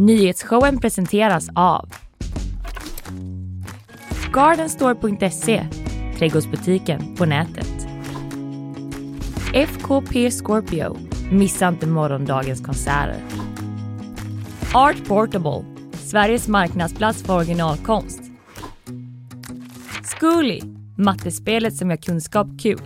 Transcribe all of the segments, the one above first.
Nyhetsshowen presenteras av Gardenstore.se, trädgårdsbutiken på nätet. FKP Scorpio, missa inte morgondagens konserter. Art Portable, Sveriges marknadsplats för originalkonst. Zcooly, mattespelet som gör kunskap kul.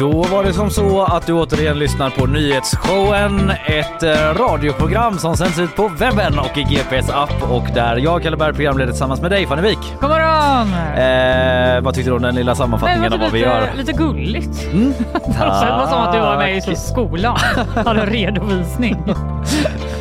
Då var det som så att du återigen lyssnar på Nyhetsshowen, ett eh, radioprogram som sänds ut på webben och i GPS app och där jag, Kalle Berg, programleder tillsammans med dig, Fanny Wik. God morgon! Eh, vad tyckte du om den lilla sammanfattningen Nej, av vad vi lite, gör? lite gulligt. Mm. Det var som att du var med i Tack. skolan. Hade redovisning.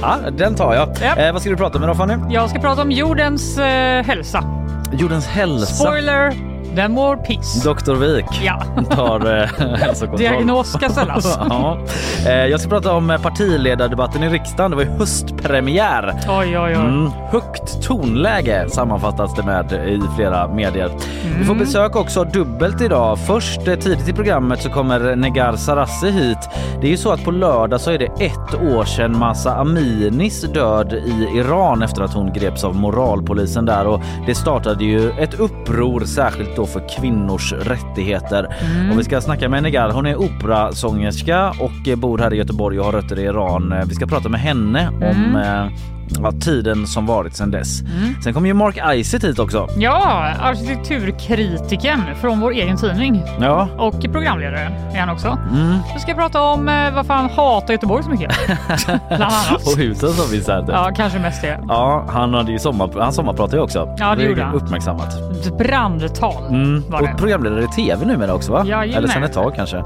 Ja, den tar jag. Ja. Eh, vad ska du prata om idag Fanny? Jag ska prata om jordens eh, hälsa. Jordens hälsa. Spoiler, den mår piss. Dr. Wik Ja, tar eh, hälsokontroll. diagnos ska ställas. ja. eh, jag ska prata om eh, partiledardebatten i riksdagen. Det var ju höstpremiär. Oj, oj, oj. Mm, högt tonläge sammanfattas det med i flera medier. Vi får besök också dubbelt idag. Först tidigt i programmet så kommer Negar Sarassi hit. Det är ju så att på lördag så är det ett år sedan Masa Aminis död i Iran efter att hon greps av moralpolisen där och det startade ju ett uppror särskilt då för kvinnors rättigheter. Och vi ska snacka med Negar. Hon är operasångerska och bor här i Göteborg och har rötter i Iran. Vi ska prata med henne om eh, ja, tiden som varit sedan dess. Sen kommer ju Mark Isitt hit också. Ja, arkitekturkritiken från vår egen tidning. Ja, Och programledare är han också. mm. Vi ska prata om eh, varför han hatar Göteborg så mycket. Bland annat. och husen som finns här. Ja, kanske mest det. Ja, han hade ju sommar, han sommarpratade ju också. Ja, det är gjorde han. Uppmärksammat. Ett brandtal Mm. var det. Och programledare i tv numera också va? Jajamän. Eller sen ett tag kanske.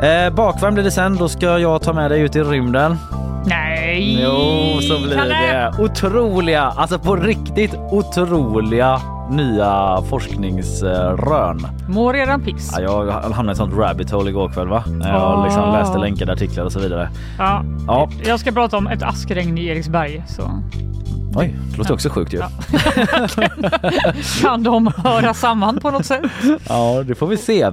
Mm. Eh, bakvärm blir det sen. Då ska jag ta med dig ut i rymden. Nej! Jo, så blir Kalle! det. Otroliga, alltså på riktigt otroliga nya forskningsrön. Mår redan piss. Ja, jag hamnade i ett sånt rabbit hole igår kväll va? Jag Åh. liksom läste länkade artiklar och så vidare. Ja. Ja, Jag ska prata om ett askregn i Eriksberg. Så oj, det låter också sjukt ju. Ja. kan de höra samman på något sätt? Ja, det får vi se.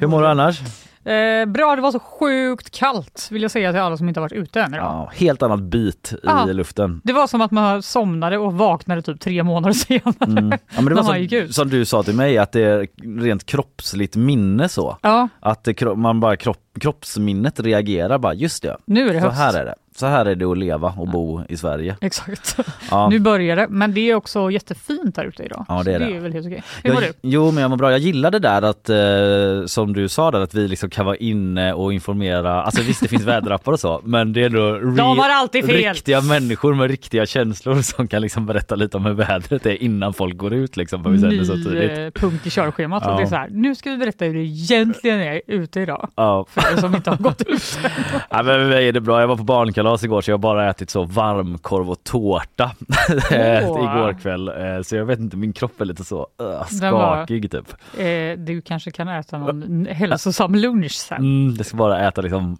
Hur mår du annars? Eh, bra, det var så sjukt kallt vill jag säga till alla som inte har varit ute än idag. Ja, helt annat bit i Ja. luften. Det var som att man somnade och vaknade typ tre månader senare. Mm. Ja, men det var som, som du sa till mig att det är rent kroppsligt minne så. Ja, Att det, man bara kropp, kroppsminnet reagerar bara just det. nu är det Så höst. här är det. Så här är det att leva och bo i Sverige. Exakt. Ja. Nu börjar det, men det är också jättefint här ute idag. Ja, det är det. det är väl helt okej. Hur mår Jag, du? jo men jag mår bra. Jag gillar det där att eh, som du sa där att vi liksom kan vara inne och informera. Alltså visst det finns väderappar och så men det är då re- De riktiga människor med riktiga känslor som kan liksom berätta lite om hur vädret är innan folk går ut liksom för vi sänder så Ny tidigt. eh, punkt i körschemat. Ja. Det är så här, nu ska vi berätta hur det egentligen är ute idag. Ja. För er som inte har gått ut. Ja, men är det bra. Jag var på barnkalas igår så jag har bara ätit så varmkorv och tårta igår kväll. Eh, Så jag vet inte, min kropp är lite så uh, skakig typ. Eh, du kanske kan äta någon hälsosam lunch sen. Mm, det ska bara äta liksom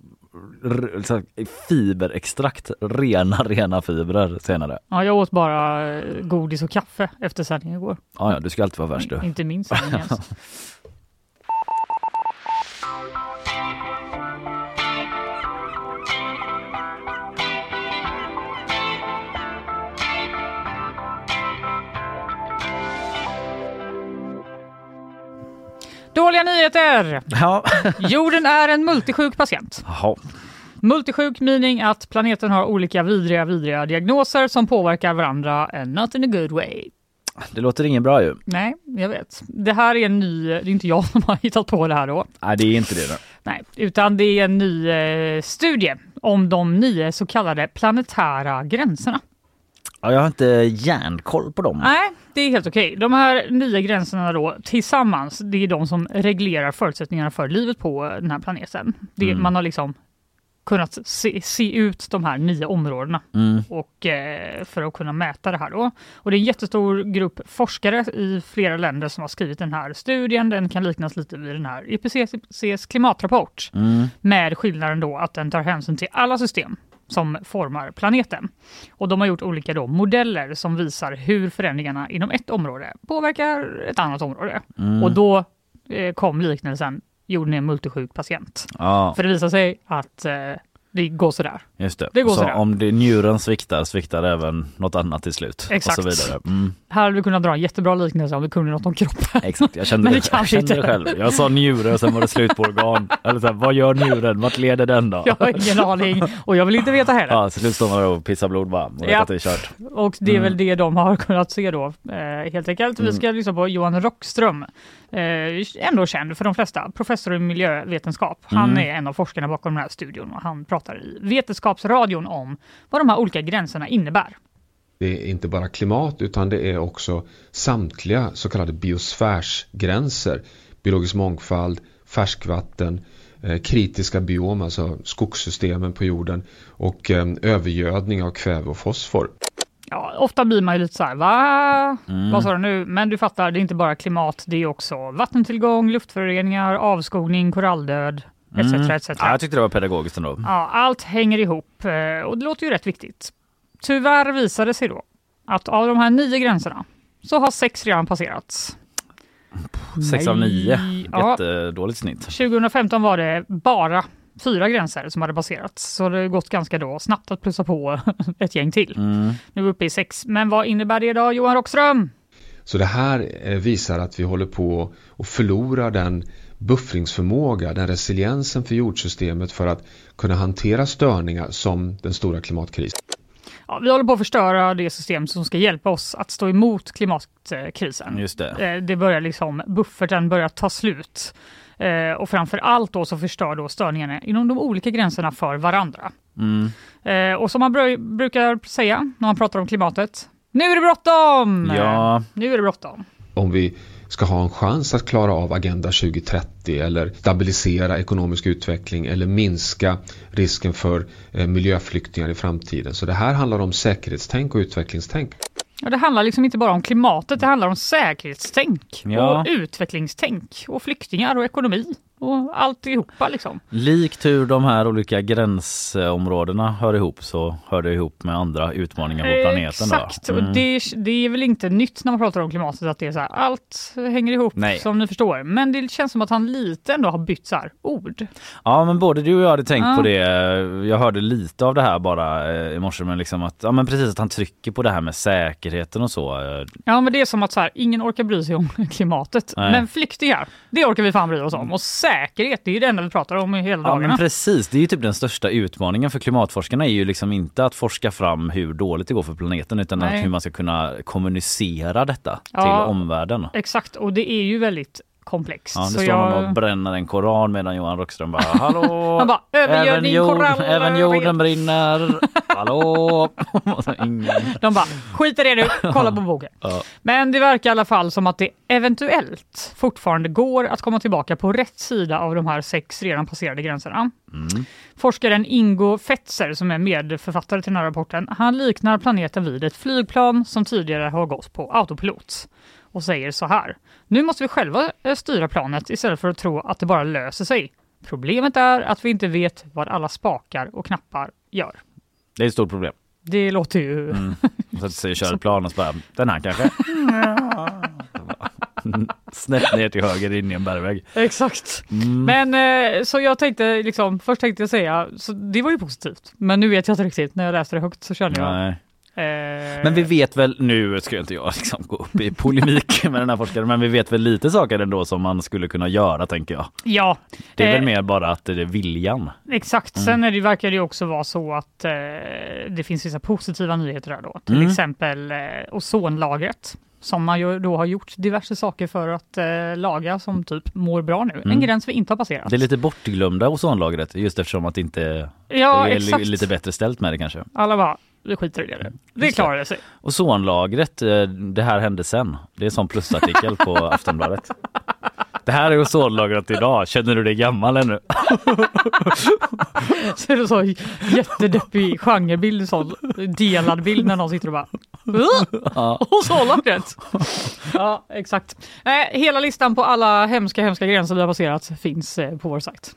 fiberextrakt, rena rena fibrer senare. Ja, jag åt bara eh, godis och kaffe efter sändningen igår. Ja, ja, du ska alltid vara värst du. Inte min sändning ens. Dåliga nyheter! Ja. Jorden är en multisjuk patient. Jaha. Multisjuk meaning att planeten har olika vidriga, vidriga diagnoser som påverkar varandra and not in a good way. Det låter ingen bra ju. Nej, jag vet. Det här är en ny, det är inte jag som har hittat på det här då. Nej, det är inte det. Då. Nej, utan det är en ny eh, studie om de nio så kallade planetära gränserna. Ja, jag har inte järnkoll på dem. Nej, det är helt okej. De här nio gränserna då tillsammans, det är de som reglerar förutsättningarna för livet på den här planeten. Det, Mm. Man har liksom kunnat se, se ut de här nio områdena Mm. och, eh, för att kunna mäta det här. Då. Och det är en jättestor grupp forskare i flera länder som har skrivit den här studien. Den kan liknas lite vid den här IPCCs klimatrapport Mm. med skillnaden då att den tar hänsyn till alla system som formar planeten. Och de har gjort olika då modeller som visar hur förändringarna inom ett område påverkar ett annat område. Mm. Och då eh, kom liknelsen jorden är en multisjuk patient. Ja, För det visar sig att eh, det går sådär. just det. det går så sådär. om det, njuren sviktar, sviktar även något annat till slut. Exakt. Och så vidare. Mm. Här hade vi kunnat dra en jättebra liknelse om vi kunde något om kroppen. Exakt, jag kände, Men det, jag kände det själv. Jag sa njure och sen var det slut på organ. Eller så här, vad gör njuren? Vart leder den då? Jag har ingen aning och jag vill inte veta heller. Ja, till slut står man och pissar blod bara och Ja. att det är kört. Och det är Mm. väl det de har kunnat se då eh, helt enkelt. Vi ska lyssna på Johan Rockström, eh, ändå känd för de flesta, professor i miljövetenskap. Han Mm. är en av forskarna bakom den här studion och han pratar i Vetenskapsradion om vad de här olika gränserna innebär. Det är inte bara klimat utan det är också samtliga så kallade biosfärsgränser. Biologisk mångfald, färskvatten, eh, kritiska biom, alltså skogssystemen på jorden och eh, övergödning av kväve och fosfor. Ja, ofta blir man ju lite så här, va? Mm. Vad sa du nu? Men du fattar, det är inte bara klimat, det är också vattentillgång, luftföroreningar, avskogning, koralldöd, etc. Mm. etc. Ja, jag tyckte det var pedagogiskt ändå. Ja, allt hänger ihop eh, och det låter ju rätt viktigt. Tyvärr visade det sig då att av de här nio gränserna så har sex redan passerats. Sex av nio. Ja, Jättedåligt snitt. 2015 var det bara fyra gränser som hade passerats, så det har gått ganska då snabbt att plussa på ett gäng till. Mm. Nu är vi uppe i sex. Men vad innebär det då, Johan Rockström? Så det här eh, visar att vi håller på att förlora den buffringsförmåga, den resiliensen för jordsystemet för att kunna hantera störningar som den stora klimatkrisen. Ja, vi håller på att förstöra det system som ska hjälpa oss att stå emot klimatkrisen. Just det. Eh, Det börjar liksom, bufferten börjar ta slut. Eh, Och framför allt då så förstör då störningarna inom de olika gränserna för varandra. Mm. Eh, Och som man br- brukar säga när man pratar om klimatet, nu är det bråttom! Ja, Nu är det bråttom. Om vi ska ha en chans att klara av Agenda 2030 eller stabilisera ekonomisk utveckling eller minska risken för eh, miljöflyktingar i framtiden. Så det här handlar om säkerhetstänk och utvecklingstänk. Ja, det handlar liksom inte bara om klimatet, det handlar om säkerhetstänk Ja. och utvecklingstänk och flyktingar och ekonomi och alltihopa liksom. likt hur de här olika gränsområdena hör ihop så hör det ihop med andra utmaningar på planeten. Exakt, Mm. och det, det är väl inte nytt när man pratar om klimatet att det är så här, allt hänger ihop Nej. som ni förstår. Men det känns som att han lite ändå har bytt så här, ord. Ja men både du och jag hade tänkt Ja. på det. Jag hörde lite av det här bara eh, i morse men liksom att, ja men precis att han trycker på det här med säkerheten och så. Eh, Ja, men det är som att så här, ingen orkar bry sig om klimatet. Nej. Men flyktingar, det orkar vi fan bry oss om. Och säkerhet, det är ju det enda vi pratar om i hela Ja dagarna. men precis, det är ju typ den största utmaningen för klimatforskarna är ju liksom inte att forska fram hur dåligt det går för planeten utan hur man ska kunna kommunicera detta Ja. till omvärlden. Exakt, och det är ju väldigt komplext. Ja, det Så står jag- någon och bränner en koran medan Johan Rockström bara hallå, Han bara, övergöd även, din jord, även jorden brinner, hallå. Ingen. De bara, skit i det nu, kolla på boken. Ja. Men det verkar i alla fall som att det eventuellt fortfarande går att komma tillbaka på rätt sida av de här sex redan passerade gränserna. Mm. Forskaren Ingo Fetzer, som är medförfattare till den här rapporten, han liknar planeten vid ett flygplan som tidigare har gått på autopilot och säger så här. Nu måste vi själva eh, styra planet istället för att tro att det bara löser sig. Problemet är att vi inte vet vad alla spakar och knappar gör. Det är ett stort problem. Det låter ju... Mm. Så att säger kör plan och så bara, den här kanske? Snett ner till höger in i en bergvägg. Exakt. Mm. Men eh, så jag tänkte liksom, först tänkte jag säga, så det var ju positivt. Men nu vet jag inte riktigt, när jag läste det högt så kände jag... Nej. Eh, Men vi vet väl, nu ska inte jag liksom gå upp i polemik med den här forskaren, men vi vet väl lite saker ändå som man skulle kunna göra tänker jag. Ja, Det är Eh, väl mer bara att det är viljan. exakt. Mm. Sen är det, verkar det ju också vara så att eh, det finns vissa positiva nyheter där då. Till Mm. exempel eh, ozonlagret. Som man ju då har gjort diverse saker för att eh, laga som typ mår bra nu. En Mm. gräns vi inte har passerat. Det är lite bortglömda ozonlagret just eftersom att det inte ja, är exakt. lite bättre ställt med det kanske. Alla bara, vi skiter i det. Det det. klarade sig. Ozonlagret, eh, det här hände sen. Det är en sån plusartikel på Aftonbladet. Det här är ozonlagret idag. Känner du dig gammal ännu? Så är det så jättedeppig genrebild, sån delad bild när någon sitter och bara Ja. Och så lagret! Ja, exakt. Eh, hela listan på alla hemska, hemska gränser vi har passerat finns eh, på vår sajt.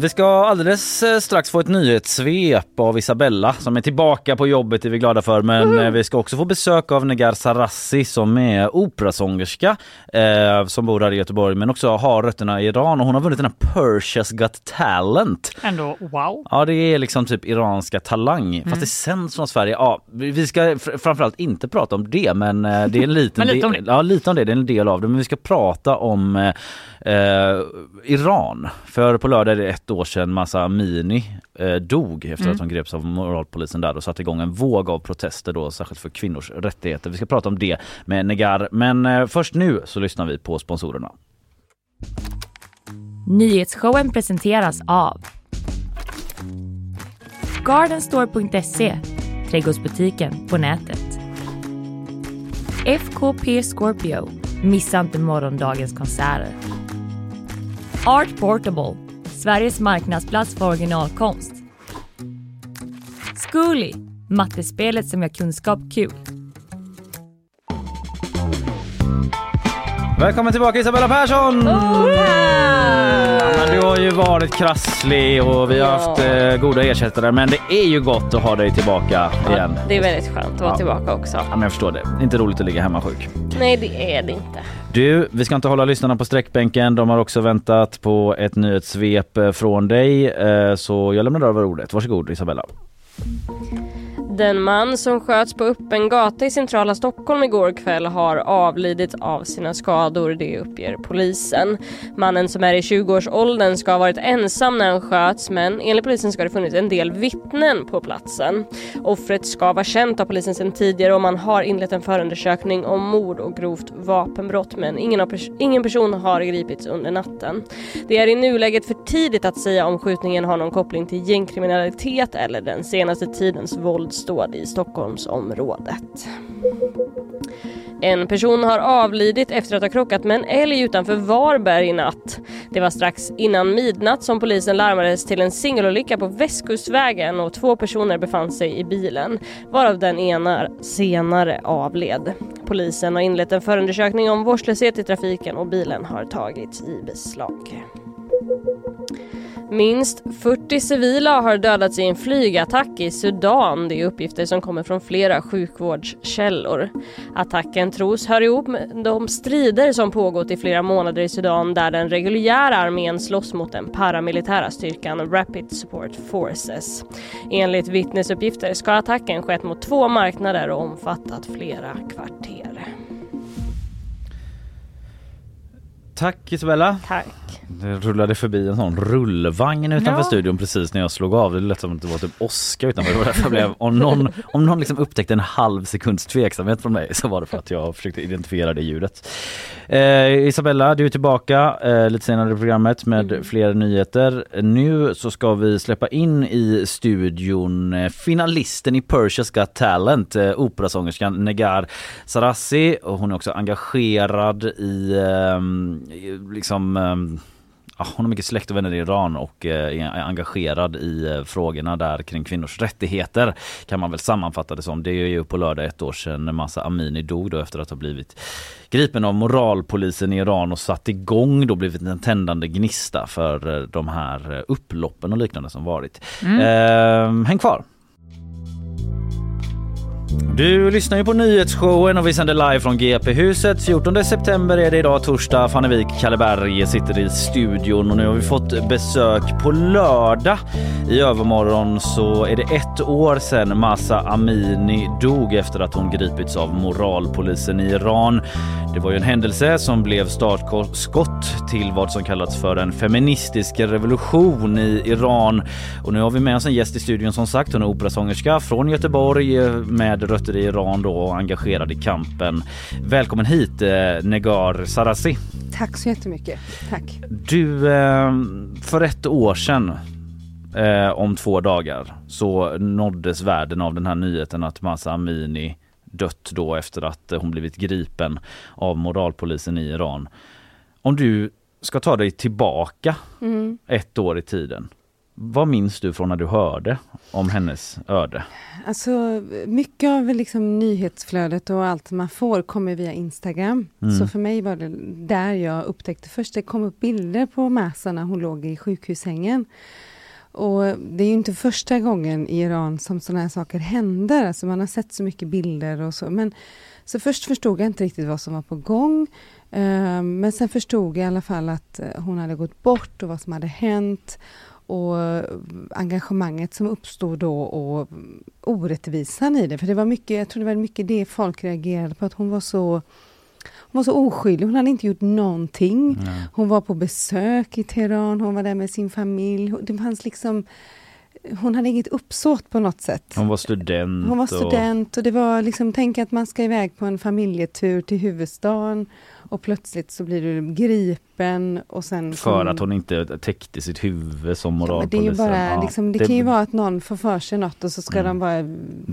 Vi ska alldeles eh, strax få ett nyhetssvep av Isabella som är tillbaka på jobbet, det är vi glada för. Men mm. vi ska också få besök av Negar Sarassi som är operasångerska eh, som bor här i Göteborg men också har rötterna i Iran och hon har vunnit den här Persia's Got Talent. Ändå wow! Ja det är liksom typ iranska talang mm. fast det sänds från Sverige. Ja, vi ska framförallt inte prata om det men det är en liten lite om det. Ja lite om det, det är en del av det men vi ska prata om eh, Iran. För på lördag är det ett år sedan Massa Amini eh, dog efter mm. att hon greps av moralpolisen där och satte igång en våg av protester då särskilt för kvinnors rättigheter. Vi ska prata om det med Negar men eh, först nu så lyssnar vi på sponsorerna. Nyhetsshowen presenteras av Gardenstore.se Trädgårdsbutiken på nätet. FKP Scorpio Missa inte morgondagens konserter. Art Portable, Sveriges marknadsplats för originalkonst. Zcooly, mattespelet som gör kunskap kul. Välkommen tillbaka Isabella Persson! Oh, ja, men du har ju varit krasslig och vi har ja. haft eh, goda ersättare men det är ju gott att ha dig tillbaka ja, igen. Det är väldigt skönt att vara tillbaka också. Ja, men jag förstår det. Inte roligt att ligga hemma sjuk. Nej det är det inte. Du, vi ska inte hålla lyssnarna på sträckbänken. De har också väntat på ett nyhetssvep eh, från dig. Eh, så jag lämnar över ordet. Varsågod Isabella. Den man som sköts på öppen gata i centrala Stockholm igår kväll har avlidit av sina skador, det uppger polisen. Mannen som är i 20-årsåldern ska ha varit ensam när han sköts men enligt polisen ska det funnits en del vittnen på platsen. Offret ska vara känt av polisen sedan tidigare och man har inlett en förundersökning om mord och grovt vapenbrott men ingen, pers ingen person har gripits under natten. Det är i nuläget för tidigt att säga om skjutningen har någon koppling till gängkriminalitet eller den senaste tidens våldsdåd ståd i Stockholmsområdet. En person har avlidit efter att ha krockat med en älg utanför Varberg i natt. Det var strax innan midnatt som polisen larmades till en singelolycka på Västkustvägen och två personer befann sig i bilen, varav den ena senare avled. Polisen har inlett en förundersökning om vårdslöshet i trafiken och bilen har tagits i beslag. Minst 40 civila har dödats i en flygattack i Sudan. Det är uppgifter som kommer från flera sjukvårdskällor. Attacken tros hör ihop med de strider som pågått i flera månader i Sudan där den reguljära armén slåss mot den paramilitära styrkan Rapid Support Forces. Enligt vittnesuppgifter ska attacken skett mot två marknader och omfattat flera kvarter. Tack Isabella. Tack. Det rullade förbi en sån rullvagn utanför ja. studion precis när jag slog av. Det lät som att det var typ åska utanför. Det var därför jag blev, om någon, om någon liksom upptäckte en halv sekunds tveksamhet från mig så var det för att jag försökte identifiera det ljudet. Eh, Isabella, du är tillbaka eh, lite senare i programmet med mm. fler nyheter. Nu så ska vi släppa in i studion eh, finalisten i Persia's Got Talent, eh, operasångerskan Negar Sarassi. Och hon är också engagerad i ehm, liksom ehm, hon har mycket släkt och vänner i Iran och eh, är engagerad i eh, frågorna där kring kvinnors rättigheter kan man väl sammanfatta det som. Det är ju på lördag ett år sedan Massa Amini dog då efter att ha blivit gripen av moralpolisen i Iran och satt igång då blivit en tändande gnista för eh, de här upploppen och liknande som varit. Mm. Eh, häng kvar! Du lyssnar ju på nyhetsshowen och vi sänder live från GP-huset. 14 september är det idag, torsdag. Fanny Wijk, Kalleberg sitter i studion och nu har vi fått besök på lördag. I övermorgon så är det ett år sedan Masa Amini dog efter att hon gripits av moralpolisen i Iran. Det var ju en händelse som blev startskott till vad som kallats för en feministisk revolution i Iran. Och nu har vi med oss en gäst i studion som sagt. Hon är operasångerska från Göteborg eh, med med rötter i Iran då och engagerad i kampen. Välkommen hit eh, Negar Sarasi. Tack så jättemycket. Tack. Du, eh, för ett år sedan eh, om två dagar så nåddes världen av den här nyheten att Masa Amini dött då efter att hon blivit gripen av moralpolisen i Iran. Om du ska ta dig tillbaka mm. ett år i tiden. Vad minns du från när du hörde om hennes öde? Alltså mycket av liksom nyhetsflödet och allt man får kommer via Instagram. Mm. Så för mig var det där jag upptäckte först. Det kom upp bilder på Masa när hon låg i sjukhussängen. Och det är ju inte första gången i Iran som sådana här saker händer. Alltså man har sett så mycket bilder och så. Men så först förstod jag inte riktigt vad som var på gång. Eh, men sen förstod jag i alla fall att eh, hon hade gått bort och vad som hade hänt och engagemanget som uppstod då och orättvisan i det. För det var mycket, jag tror det var mycket det folk reagerade på, att hon var så hon var så oskyldig, hon hade inte gjort någonting. Nej. Hon var på besök i Teheran, hon var där med sin familj. Det fanns liksom hon hade inget uppsåt på något sätt. Hon var student. Hon var och- student och det var liksom, tänk att man ska iväg på en familjetur till huvudstaden och plötsligt så blir du gripen och sen... För att hon inte täckte sitt huvud som Ja, moralpolisen. det är ju bara, Ja, liksom, det, kan ju vara att någon får för sig något och så ska Mm. de bara...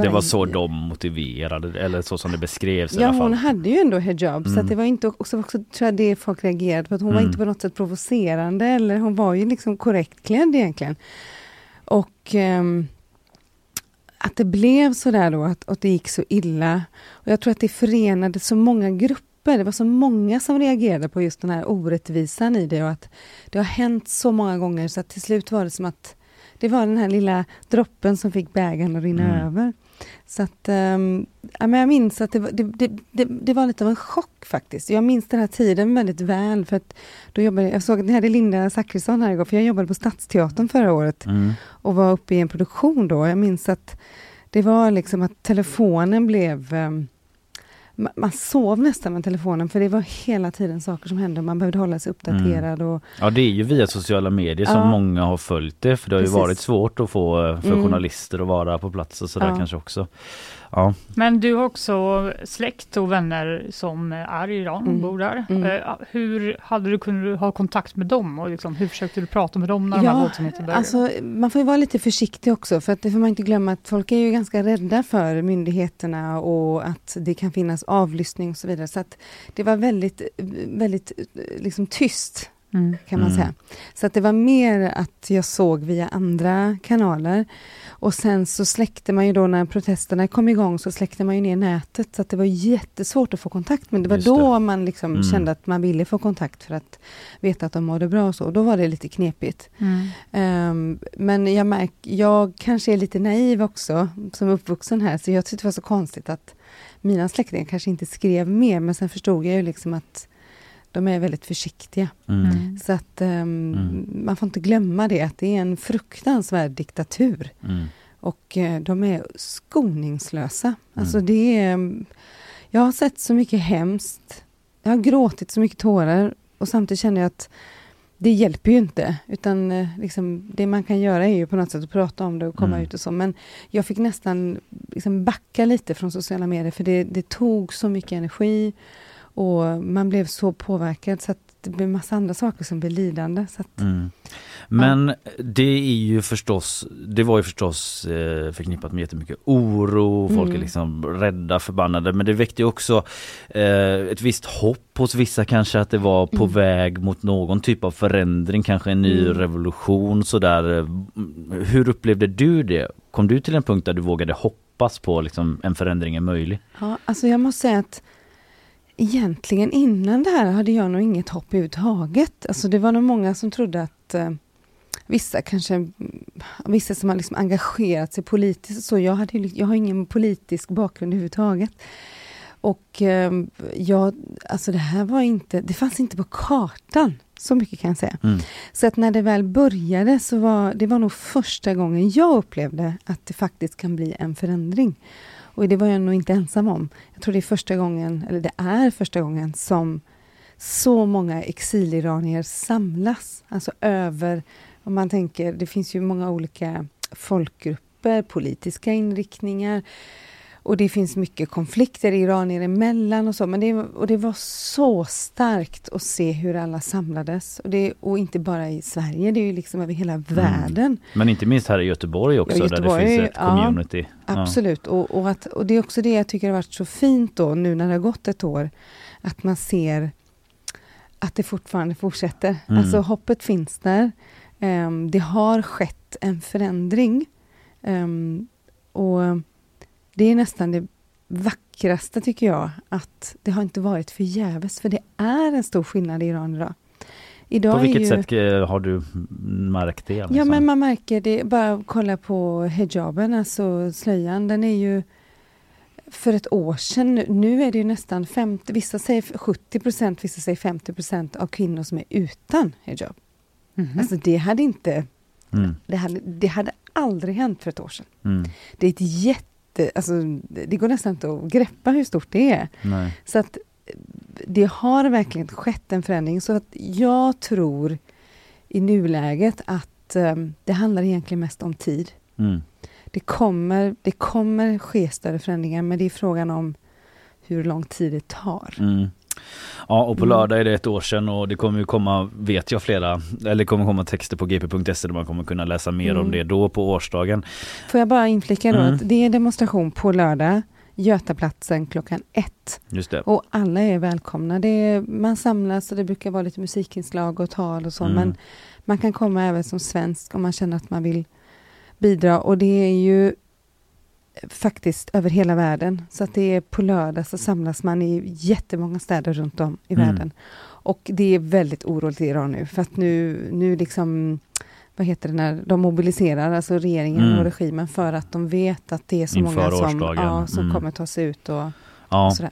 Det var så de motiverade eller så som det beskrevs i Ja, alla fall. hon hade ju ändå hijab, så Mm. att det var inte också, också tror jag det folk reagerade på, att hon var Mm. inte på något sätt provocerande, eller hon var ju liksom korrekt klädd egentligen. Och ehm, att det blev så där då, att, att det gick så illa. Och jag tror att det förenade så många grupper, det var så många som reagerade på just den här orättvisan i det och att det har hänt så många gånger så att till slut var det som att det var den här lilla droppen som fick bägaren att rinna Mm. över. Så att, ehm, ja, men jag minns att det var, det, det, det, var lite av en chock faktiskt. Jag minns den här tiden väldigt väl för att då jobbade, jag såg att ni hade Linda Zachrisson här igår, för jag jobbade på Stadsteatern förra året Mm. och var uppe i en produktion då. Jag minns att det var liksom att telefonen blev... ehm, ma- man sov nästan med telefonen för det var hela tiden saker som hände. Man behövde hålla sig uppdaterad. Och, Ja det är ju via sociala medier som Ja. många har följt det för det har Precis. ju varit svårt att få eh, för Mm. journalister att vara på plats och sådär Ja. kanske också. Ja. Men du har också släkt och vänner som är i Iran och Mm. bor där. Mm. Eh, Hur hade du kunnat ha kontakt med dem och liksom, hur försökte du prata med dem när de här Ja, våldsamheterna började? alltså, man får ju vara lite försiktig också för att det får man inte glömma att folk är ju ganska rädda för myndigheterna och att det kan finnas avlyssning och så vidare. Så att det var väldigt, väldigt liksom tyst Mm. kan man Mm. säga. Så att det var mer att jag såg via andra kanaler. Och sen så släckte man ju då när protesterna kom igång så släckte man ju ner nätet så att det var jättesvårt att få kontakt. Men det var då man liksom Mm. kände att man ville få kontakt för att veta att de mådde bra och så. Då var det lite knepigt. Mm. Ehm, men jag märk, jag kanske är lite naiv också som uppvuxen här så jag tyckte det var så konstigt att mina släktingar kanske inte skrev mer men sen förstod jag ju liksom att de är väldigt försiktiga. Mm. Mm. Så att ehm, Mm. man får inte glömma det, att det är en fruktansvärd diktatur. Mm. Och eh, de är skoningslösa. Alltså Mm. det är... mm, Jag har sett så mycket hemskt. Jag har gråtit så mycket tårar och samtidigt känner jag att det hjälper ju inte. Utan eh, liksom, det man kan göra är ju på något sätt att prata om det och komma Mm. ut och så. Men jag fick nästan liksom backa lite från sociala medier för det, det tog så mycket energi och man blev så påverkad så att det blev massa andra saker som blev lidande. Så att, Mm. Men det är ju förstås, det var ju förstås eh, förknippat med jättemycket oro, folk är Mm. liksom rädda, förbannade men det väckte ju också eh, ett visst hopp hos vissa kanske att det var på Mm. väg mot någon typ av förändring, kanske en ny Mm. revolution sådär. Mm, Hur upplevde du det? Kom du till en punkt där du vågade hoppas på liksom, en förändring är möjlig? Ja, alltså jag måste säga att egentligen innan det här hade jag nog inget hopp överhuvudtaget. Alltså det var nog många som trodde att eh, vissa kanske, mm, vissa som har liksom engagerat sig politiskt så. Jag, hade, jag har ingen politisk bakgrund överhuvudtaget. Och eh, jag, alltså det här var inte, det fanns inte på kartan. Så mycket kan jag säga. Mm. Så att när det väl började så var det var nog första gången jag upplevde att det faktiskt kan bli en förändring. Och det var jag nog inte ensam om. Jag tror det är första gången, eller det är första gången som så många exiliranier samlas. Alltså över, om man tänker, det finns ju många olika folkgrupper, politiska inriktningar. Och det finns mycket konflikter iranier emellan och så. Men det, och det var så starkt att se hur alla samlades. Och, det, och inte bara i Sverige, det är ju liksom över hela världen. Men inte minst här i Göteborg också Göteborg, där det finns ett ja, community. Ja. Absolut. Och, och, att, och det är också det jag tycker har varit så fint då, nu när det har gått ett år. Att man ser att det fortfarande fortsätter. Mm. Alltså hoppet finns där. Um, det har skett en förändring. Um, och det är nästan det vackraste tycker jag, att det har inte varit förgäves, för det är en stor skillnad i Iran idag. idag På vilket ju... sätt eh, har du märkt det? Liksom? Ja, men man märker det, bara kolla på hijaben, alltså slöjan, den är ju för ett år sedan, nu är det nästan 50, vissa säger 70 procent, vissa säger 50 procent av kvinnor som är utan hijab. Mm -hmm. Alltså det hade inte, mm. det, hade, det hade aldrig hänt för ett år sedan. Mm. Det är ett jätte, alltså det går nästan inte att greppa hur stort det är. Nej. Så att det har verkligen skett en förändring så att jag tror i nuläget att um, det handlar egentligen mest om tid. Mm det kommer, det kommer ske större förändringar men det är frågan om hur lång tid det tar. Mm. Ja och på mm. lördag är det ett år sedan och det kommer ju komma, vet jag flera, eller det kommer komma texter på gp.se där man kommer kunna läsa mer mm. om det då på årsdagen. Får jag bara inflika då mm. att det är demonstration på lördag Götaplatsen klockan ett. Just det. Och alla är välkomna. Det är, man samlas och det brukar vara lite musikinslag och tal och så mm. men man kan komma även som svensk om man känner att man vill bidra och det är ju faktiskt över hela världen. Så att det är på lördag så samlas man i jättemånga städer runt om i mm. världen. Och det är väldigt oroligt i Iran nu för att nu, nu liksom vad heter det när de mobiliserar, alltså regeringen mm. och regimen för att de vet att det är så Inför många som, ja, som mm. kommer ta sig ut och, ja. och sådär.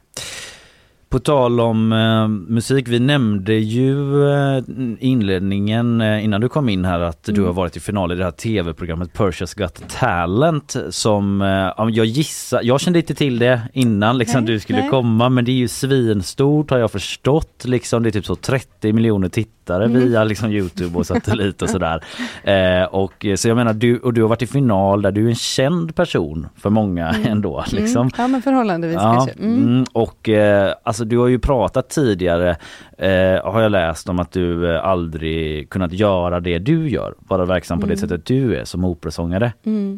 På tal om eh, musik, vi nämnde ju eh, inledningen eh, innan du kom in här att mm. du har varit i final i det här tv-programmet Persia's Got Talent som eh, jag gissar, jag kände inte till det innan liksom nej, du skulle nej. komma men det är ju svinstort har jag förstått liksom det är typ så 30 miljoner tittare mm. via liksom Youtube och satellit och sådär. Eh, och så jag menar du och du har varit i final där du är en känd person för många mm. ändå liksom. Mm. Ja men förhållandevis ja, kanske. Mm. Mm. Och eh, alltså du har ju pratat tidigare eh, har jag läst om att du eh, aldrig kunnat göra det du gör, vara verksam på det sättet du är som operasångare.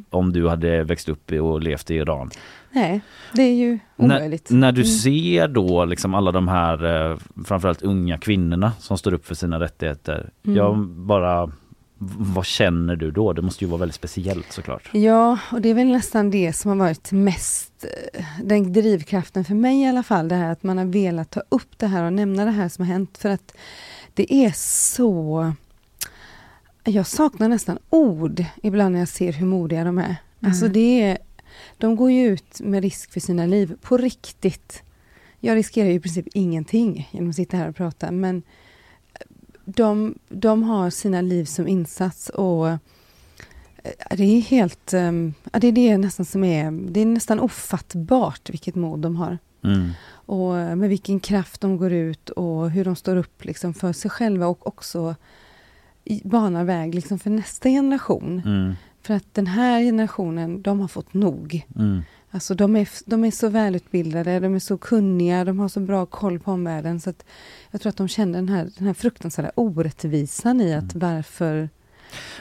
Om du hade växt upp och levt i Iran. Nej, det är ju omöjligt. När, när du mm. ser då liksom alla de här eh, framförallt unga kvinnorna som står upp för sina rättigheter. Mm. Jag bara vad känner du då? Det måste ju vara väldigt speciellt såklart. Ja, och det är väl nästan det som har varit mest eh, den drivkraften för mig i alla fall. Det här att man har velat ta upp det här och nämna det här som har hänt. För att det är så... Jag saknar nästan ord ibland när jag ser hur modiga de är. Mm. Alltså det är... De går ju ut med risk för sina liv på riktigt. Jag riskerar ju i princip ingenting genom att sitta här och prata men de, de har sina liv som insats och eh, det är helt, um, det är det nästan som är, det är nästan ofattbart vilket mod de har. Mm. Och med vilken kraft de går ut och hur de står upp liksom för sig själva och också banar väg liksom för nästa generation. Mm. För att den här generationen, de har fått nog. Mm. Alltså de är, de är så välutbildade, de är så kunniga, de har så bra koll på omvärlden. Så att jag tror att de känner den här, den här fruktansvärda orättvisan i att mm. varför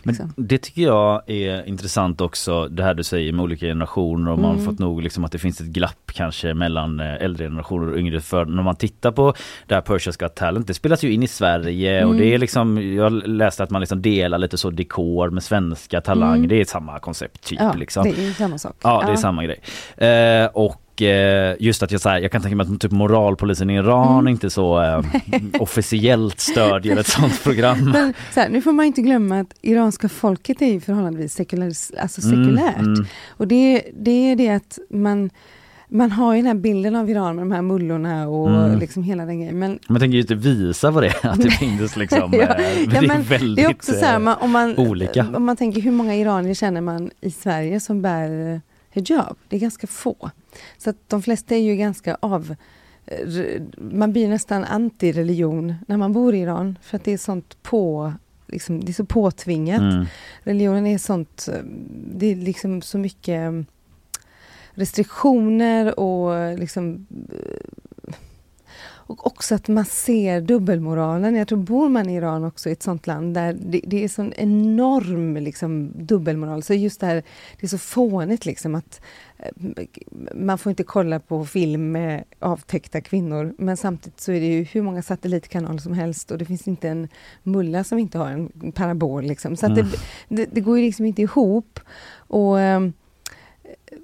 men liksom. det tycker jag är intressant också det här du säger med olika generationer och man mm. har fått nog liksom att det finns ett glapp kanske mellan eh, äldre generationer och yngre. För när man tittar på det här Persia's Got Talent, det spelas ju in i Sverige mm. och det är liksom, jag läste att man liksom delar lite så dekor med svenska talang, mm. det är samma koncept typ. Ja, liksom. det är samma sak. Ja, det är samma grej. Eh, och Eh, just att jag, så här, jag kan tänka mig att typ moralpolisen i Iran mm. inte så eh, officiellt stödjer ett sånt program. Men, så här, nu får man inte glömma att iranska folket är ju förhållandevis sekulär, alltså mm, sekulärt. Mm, mm. Och det, det är det att man man har ju den här bilden av Iran med de här mullorna och mm. liksom hela den grejen. Men man tänker ju inte visa vad det är, att det finns liksom. ja, eh, ja, men väldigt det är också så här, man, om man, olika. Om man tänker hur många iranier känner man i Sverige som bär hijab? Det är ganska få. Så att de flesta är ju ganska av... Man blir nästan anti-religion när man bor i Iran för att det är sånt på... Liksom, det är så påtvingat. Mm. Religionen är sånt... Det är liksom så mycket restriktioner och liksom... och också att man ser dubbelmoralen. Jag tror bor man i Iran också, i ett sånt land där det, det är sån enorm liksom, dubbelmoral. Så just det här, det är så fånigt liksom att eh, man får inte kolla på film med avtäckta kvinnor men samtidigt så är det ju hur många satellitkanaler som helst och det finns inte en mulla som inte har en parabol. Liksom. Så mm. det, det, det, går ju liksom inte ihop. Och um,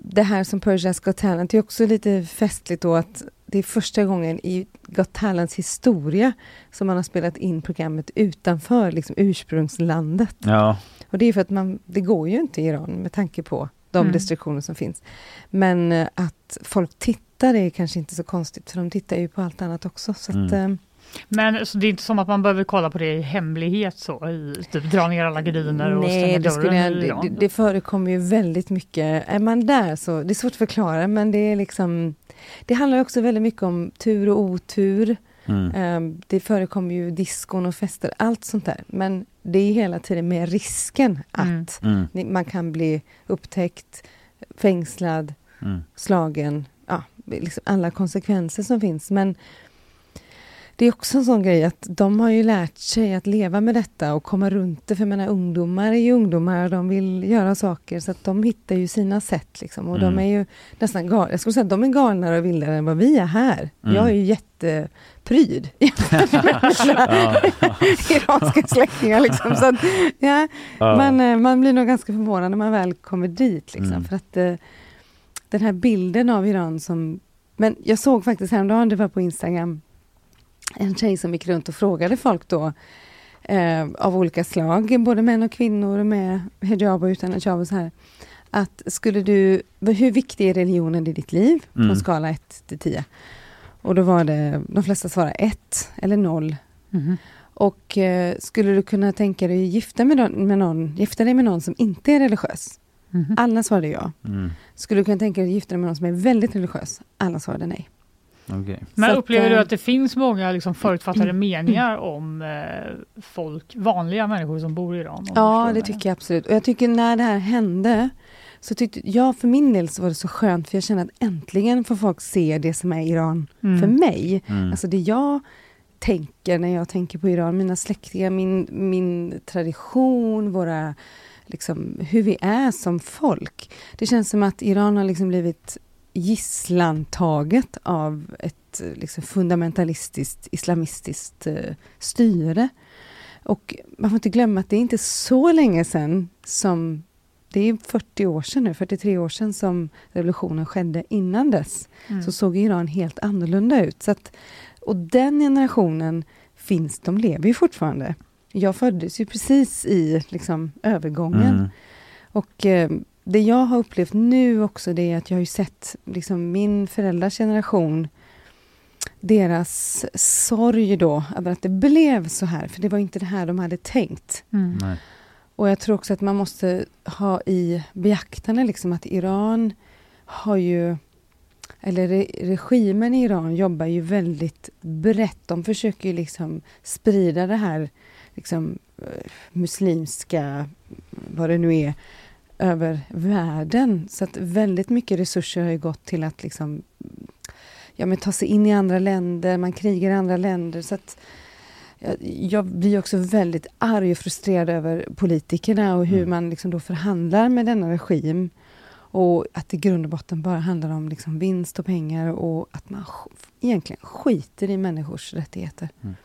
det här som Persia's Got Talent är också lite festligt då att det är första gången i Got Talents historia som man har spelat in programmet utanför liksom, ursprungslandet. Ja. Och det är för att man, det går ju inte i Iran med tanke på de mm. restriktioner som finns. Men eh, att folk tittar är kanske inte så konstigt för de tittar ju på allt annat också. Så att, mm. Eh, men så det är inte som att man behöver kolla på det i hemlighet så? I, typ dra ner alla gardiner och stänga det dörren? Jag, det, det förekommer ju väldigt mycket. Är man där så, det är svårt att förklara men det är liksom Det handlar också väldigt mycket om tur och otur. Mm. Um, det förekommer ju diskon och fester, allt sånt där. Men det är hela tiden med risken att mm. mm. man kan bli upptäckt, fängslad, mm. slagen, ja, liksom alla konsekvenser som finns. Men det är också en sån grej att de har ju lärt sig att leva med detta och komma runt det. För menar, ungdomar är ju ungdomar och de vill göra saker så att de hittar ju sina sätt. Liksom. Och mm. de är ju nästan galna. Jag skulle säga att de är galnare och vildare än vad vi är här. Mm. Jag är ju jättepryd iranska släktingar. Liksom. Så att, ja, ja. Man, eh, man blir nog ganska förvånad när man väl kommer dit. Liksom, mm. För att uh, den här bilden av Iran som... Men jag såg faktiskt häromdagen, det var på Instagram, en tjej som gick runt och frågade folk då eh, av olika slag, både män och kvinnor med hijab och utan hijab och så här. Att skulle du, hur viktig är religionen i ditt liv? På en mm. skala 1 till 10. Och då var det, de flesta svarade 1 eller 0. Mm. Och eh, skulle du kunna tänka dig gifta, med, med någon, gifta dig med någon som inte är religiös? Mm. Alla svarade ja. Mm. Skulle du kunna tänka dig gifta dig med någon som är väldigt religiös? Alla svarade nej. Okay. Men så upplever att, du eh, att det finns många liksom förutfattade meningar om eh, folk, vanliga människor som bor i Iran? Ja, det tycker jag absolut. Och jag tycker när det här hände så tyckte jag för min del så var det så skönt för jag känner att äntligen får folk se det som är Iran mm. för mig. Mm. Alltså det jag tänker när jag tänker på Iran, mina släktingar, min, min tradition, våra liksom, hur vi är som folk. Det känns som att Iran har liksom blivit gisslantaget av ett liksom, fundamentalistiskt islamistiskt eh, styre. Och man får inte glömma att det är inte så länge sedan som det är 40 år sedan nu, 43 år sedan som revolutionen skedde. Innan dess mm. så såg Iran helt annorlunda ut. Så att, och den generationen finns, de lever ju fortfarande. Jag föddes ju precis i liksom, övergången. Mm. Och eh, det jag har upplevt nu också det är att jag har sett liksom min föräldrars generation deras sorg då över att det blev så här, för det var inte det här de hade tänkt. Mm. Och jag tror också att man måste ha i beaktande liksom att Iran har ju eller re, regimen i Iran jobbar ju väldigt brett. De försöker ju liksom sprida det här liksom, eh, muslimska, vad det nu är, över världen. Så att väldigt mycket resurser har gått till att liksom, ja, men ta sig in i andra länder, man krigar i andra länder. Så att, jag blir också väldigt arg och frustrerad över politikerna och hur mm. man liksom då förhandlar med denna regim. Och att det i grund och botten bara handlar om liksom vinst och pengar och att man egentligen skiter i människors rättigheter. Mm.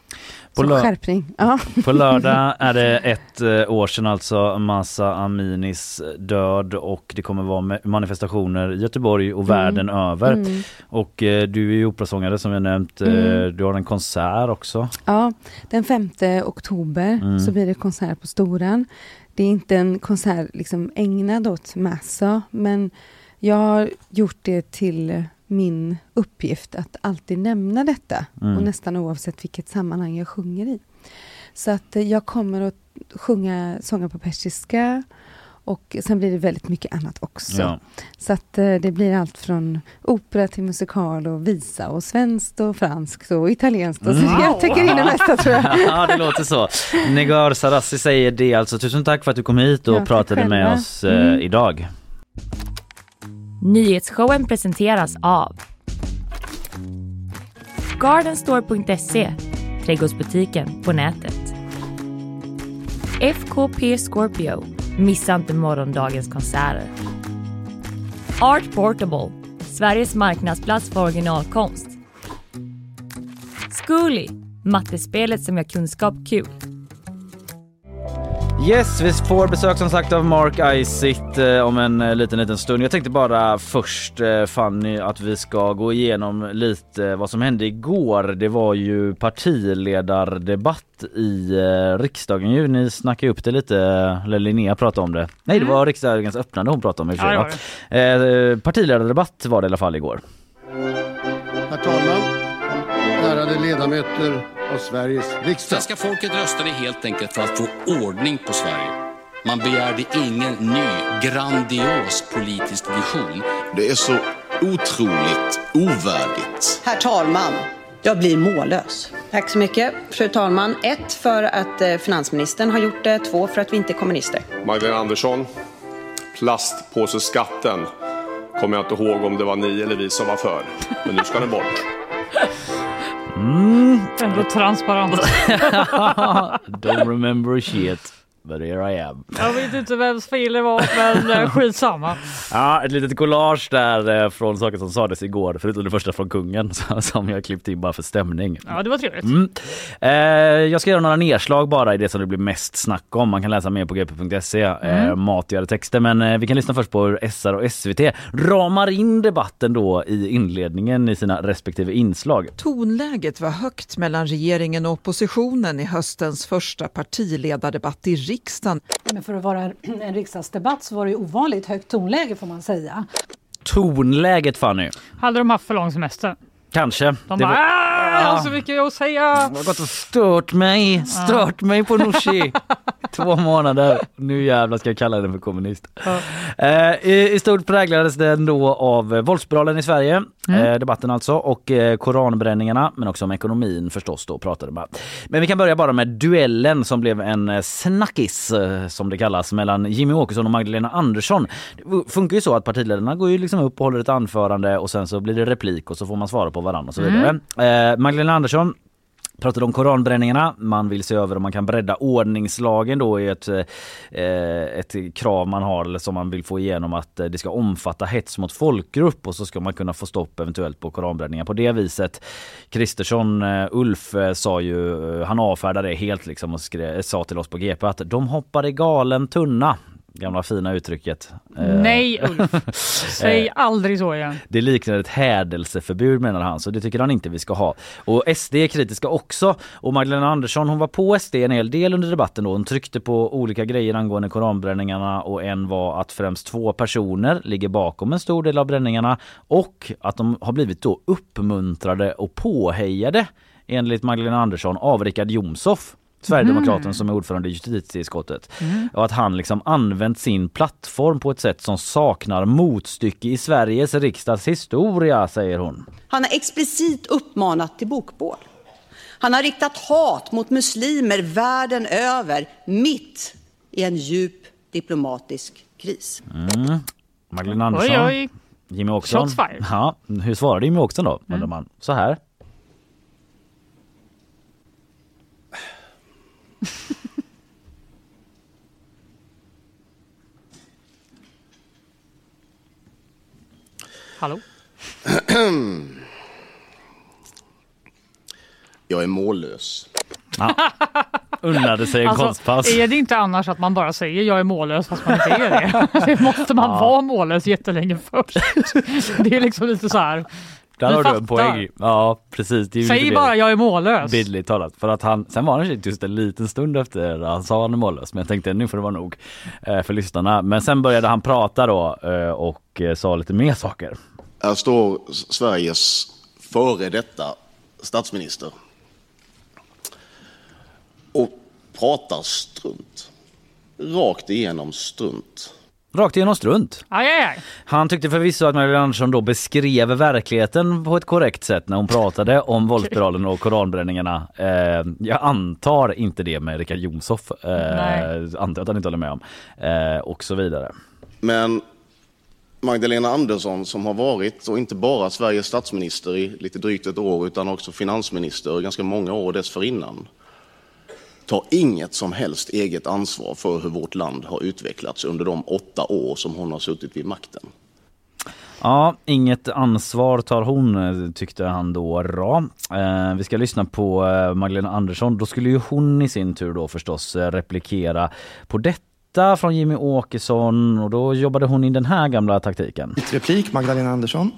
På Så skärpning. Ja. På lördag är det ett eh, år sedan alltså Masa Aminis död och det kommer vara manifestationer i Göteborg och mm. världen över. Mm. Och eh, du är ju operasångare som jag nämnt. Eh, mm. Du har en konsert också. Ja, den 5 oktober mm. så blir det konsert på Storan. Det är inte en konsert liksom ägnad åt Massa men jag har gjort det till min uppgift att alltid nämna detta mm. och nästan oavsett vilket sammanhang jag sjunger i. Så att eh, jag kommer att sjunga sånger på persiska och sen blir det väldigt mycket annat också. Ja. Så att eh, det blir allt från opera till musikal och visa och svenskt och franskt och italienskt. Och så wow. jag täcker in det mesta tror jag. ja, det låter så. Negar Sarassi säger det alltså. Tusen tack för att du kom hit och ja, pratade med oss eh, mm. idag. Nyhetsshowen presenteras av Gardenstore.se, trädgårdsbutiken på nätet. FKP Scorpio, missa inte morgondagens konserter. Art Portable, Sveriges marknadsplats för originalkonst. Zcooly, mattespelet som gör kunskap kul. Yes, vi får besök som sagt av Mark Isitt eh, om en eh, liten liten stund. Jag tänkte bara först eh, Fanny att vi ska gå igenom lite vad som hände igår. Det var ju partiledardebatt i eh, riksdagen ju. Ni snackade upp det lite, eller Linnea pratade om det. Nej, det var riksdagens öppnande hon pratade om i och för Ja, eh, Partiledardebatt var det i alla fall igår. Herr talman, ärade ledamöter av Sveriges riksdag. Svenska folket röstade helt enkelt för att få ordning på Sverige. Man begärde ingen ny, grandios politisk vision. Det är så otroligt ovärdigt. Herr talman, jag blir mållös. Tack så mycket, fru talman. Ett, för att eh, finansministern har gjort det. Två, för att vi inte är kommunister. Magdalena Andersson, plastpåseskatten kommer jag inte ihåg om det var ni eller vi som var för. Men nu ska den bort. Ändå transparent. Don't remember shit. But here I am. Jag vet inte vems fel det var men eh, skitsamma. Ja, ett litet collage där eh, från saker som sades igår, förutom det första från kungen som jag klippt in bara för stämning. Ja det var trevligt. Mm. Eh, jag ska göra några nedslag bara i det som det blir mest snack om. Man kan läsa mer på gp.se, eh, matigare texter. Men eh, vi kan lyssna först på hur SR och SVT ramar in debatten då i inledningen i sina respektive inslag. Tonläget var högt mellan regeringen och oppositionen i höstens första partiledardebatt i riksdagen. Men för att vara en riksdagsdebatt så var det ju ovanligt högt tonläge får man säga. Tonläget Fanny, Hade de haft för lång semester? Kanske. De Det bara var- "Ah, jag har så mycket att säga. Det har gått och stört mig, stört mig på Nooshi. Två månader. Nu jävlar ska jag kalla den för kommunist. Eh, i, I stort präglades den då av eh, våldsspiralen i Sverige, eh, debatten alltså, och koranbränningarna, men också om ekonomin förstås då pratade man. Men vi kan börja bara med duellen som blev en snackis, som det kallas, mellan Jimmy Åkesson och Magdalena Andersson. Det funkar ju så att partiledarna går ju liksom upp och håller ett anförande och sen så blir det replik och så får man svara på varandra och så vidare. Eh, Magdalena Andersson pratade om koranbränningarna. Man vill se över om man kan bredda ordningslagen då i ett, eh, ett krav man har eller som man vill få igenom att eh, det ska omfatta hets mot folkgrupp och så ska man kunna få stopp eventuellt på koranbränningar på det viset. Kristersson, eh, Ulf eh, sa ju, eh, han avfärdade det helt liksom och skrev, sa till oss på GP att de hoppar i galen tunna. Gamla fina uttrycket. Eh, Nej Ulf, säg aldrig så igen. det liknar ett hädelseförbud menar han, så det tycker han inte vi ska ha. Och SD är kritiska också. Och Magdalena Andersson hon var på SD en hel del under debatten då. Hon tryckte på olika grejer angående koranbränningarna och en var att främst två personer ligger bakom en stor del av bränningarna och att de har blivit då uppmuntrade och påhejade enligt Magdalena Andersson av Richard Jomshof. Sverigedemokraten som är ordförande i justitieutskottet. Och att han liksom använt sin plattform på ett sätt som saknar motstycke i Sveriges riksdags historia, säger hon. Han har explicit uppmanat till bokbål. Han har riktat hat mot muslimer världen över, mitt i en djup diplomatisk kris. Magdalena Andersson. Oj oj. Jimmy Åkesson. Ja, hur svarade Jimmy Åkesson då? Undrar man. Så här. Hallå? Jag är mållös. Unnade sig en Alltså, konstpass. är det inte annars att man bara säger jag är mållös fast man inte är det? det måste man vara mållös jättelänge först. Det är liksom lite så här. Där har du en poäng. Ja, precis. Det är ju Säg bara jag är mållös. Bildligt talat. För att han, sen var han just en liten stund efter han sa han är mållös. Men jag tänkte nu får det vara nog eh, för lyssnarna. Men sen började han prata då eh, och eh, sa lite mer saker. Här står Sveriges före detta statsminister och pratar strunt. Rakt igenom strunt. Rakt igenom strunt. Aj, aj, aj. Han tyckte förvisso att Magdalena Andersson då beskrev verkligheten på ett korrekt sätt när hon pratade om våldsspiralen och koranbränningarna. Eh, jag antar inte det med Richard Jomshof. Eh, antar att han inte håller med om. Eh, och så vidare. Men Magdalena Andersson som har varit, och inte bara Sveriges statsminister i lite drygt ett år, utan också finansminister ganska många år dessförinnan, tar inget som helst eget ansvar för hur vårt land har utvecklats under de åtta år som hon har suttit vid makten. Ja, inget ansvar tar hon tyckte han då. då. Eh, vi ska lyssna på eh, Magdalena Andersson. Då skulle ju hon i sin tur då förstås eh, replikera på detta från Jimmy Åkesson och då jobbade hon in den här gamla taktiken. Replik Magdalena Andersson.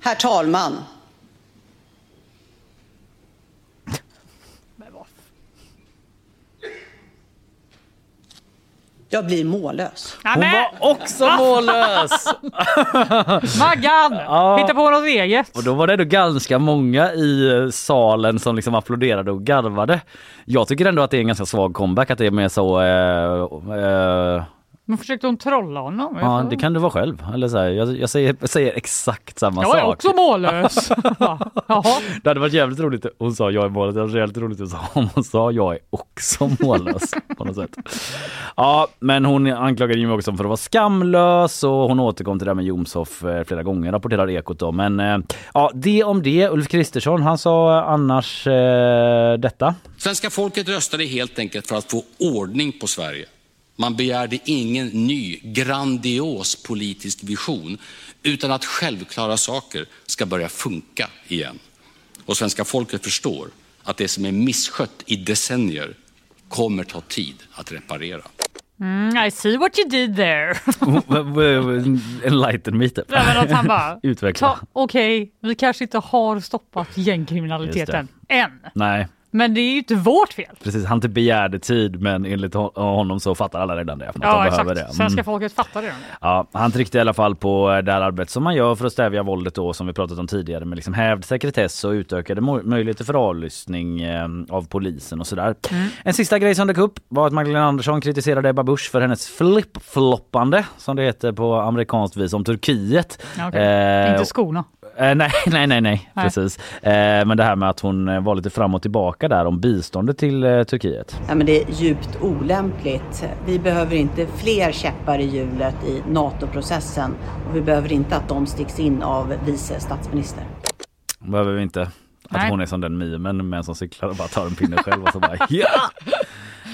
Herr talman! Jag blir mållös. Hon var också mållös! Maggan! Ja. Hitta på något eget. Och då var det ändå ganska många i eh, salen som liksom applåderade och garvade. Jag tycker ändå att det är en ganska svag comeback att det är mer så eh, eh, Men försökte hon trolla honom? Ja, det kan du vara själv. Eller så här, jag, jag, säger, jag säger exakt samma Jag sak. är också mållös. Det hade varit jävligt roligt. Hon sa jag är mållös. Det hade varit jävligt roligt om hon sa jag är också mållös på något sätt. Ja, men hon anklagade Jimmie Åkesson för att vara skamlös och hon återkom till det här med Jomshof eh, flera gånger rapporterar Ekot då. Men eh, ja, det om det. Ulf Kristersson, han sa annars eh, detta. Svenska folket röstade helt enkelt för att få ordning på Sverige. Man begärde ingen ny grandios politisk vision utan att självklara saker ska börja funka igen. Och svenska folket förstår att det som är misskött i decennier kommer ta tid att reparera. Mm, I see what you did there. Enlighten me typ. Att han bara, Utveckla. Okej, vi kanske inte har stoppat gängkriminaliteten än. Nej. Men det är ju inte vårt fel. Precis, han typ begärde tid men enligt hon- honom så fattar alla redan det. Att de Ja, behöver exakt. det. Svenska Mm. folket fattar det. Ja, han tryckte i alla fall på det här arbetet som man gör för att stävja våldet då som vi pratat om tidigare med liksom hävd sekretess och utökade möjligheter för avlyssning eh, av polisen och sådär. Mm. En sista grej som dök upp var att Magdalena Andersson kritiserade Ebba Busch för hennes flip-floppande som det heter på amerikanskt vis om Turkiet. Okej. Eh, Inte skorna. Eh, nej, nej, nej, nej, precis. Eh, men det här med att hon eh, var lite fram och tillbaka där om biståndet till eh, Turkiet. Ja, men det är djupt olämpligt. Vi behöver inte fler käppar i hjulet i NATO-processen och vi behöver inte att de sticks in av vice statsminister. Behöver vi inte. Att Nej. hon är som den mimen med en som cyklar och bara tar en pinne själv och så bara ja!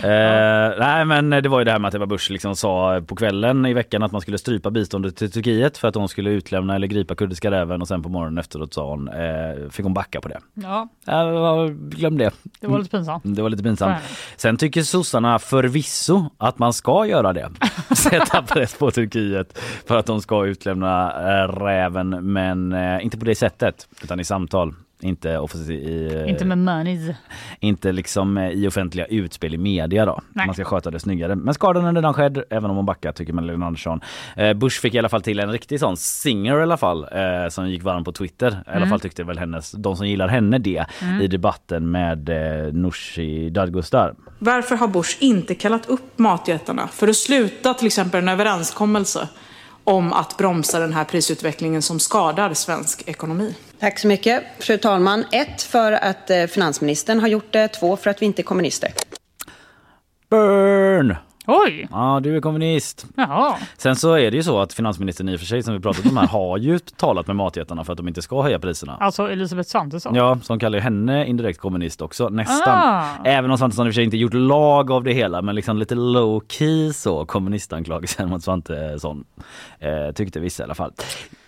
Eh, nej men det var ju det här med att Ebba Busch liksom sa på kvällen i veckan att man skulle strypa biståndet till Turkiet för att hon skulle utlämna eller gripa kurdiska räven och sen på morgonen efteråt sa hon, eh, fick hon backa på det. Ja, Eh, glöm det. det var lite pinsamt. Det var lite pinsamt. Nej. Sen tycker sossarna förvisso att man ska göra det. Sätta press på Turkiet för att de ska utlämna eh, räven men eh, inte på det sättet utan i samtal. Inte, i, eh, Inte med monies. inte liksom eh, i offentliga utspel i media då. Nej. Man ska sköta det snyggare. Men skadan är redan skedd även om hon backar tycker Magdalena Andersson. Eh, Bush fick i alla fall till en riktig sån singer i alla fall eh, som gick varm på Twitter. I alla Mm. fall tyckte väl hennes, de som gillar henne det Mm. i debatten med eh, Nooshi Dadgostar. Varför har Bush inte kallat upp matjättarna för att sluta till exempel en överenskommelse om att bromsa den här prisutvecklingen som skadar svensk ekonomi? Tack så mycket, fru talman. Ett, för att eh, finansministern har gjort det. Två, för att vi inte är kommunister. Burn! Oj! Ja, du är kommunist. Jaha. Sen så är det ju så att finansministern i och för sig som vi pratat om här har ju talat med matjättarna för att de inte ska höja priserna. Alltså Elisabeth Svantesson. Ja, som kallar ju henne indirekt kommunist också, nästan. Ah. Även om Svantesson i och för sig inte gjort lag av det hela, men liksom lite low key så kommunistanklagelsen mot Svantesson. Eh, tyckte vissa i alla fall.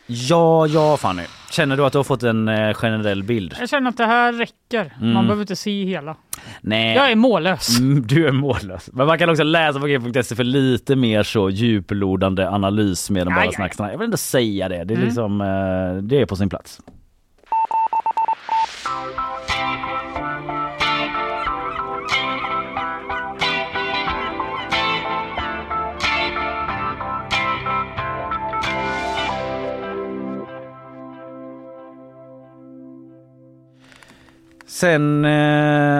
Ja, ja Fanny. Känner du att du har fått en eh, generell bild? Jag känner att det här räcker. Man Mm. behöver inte se hela. Nej. Jag är mållös. Mm, Du är mållös. Men man kan också läsa på g.se för lite mer så djuplodande analys mer än bara Aj, aj. snack. snack. Jag vill ändå säga det. Det är Mm. liksom, eh, det är på sin plats. Sen, eh,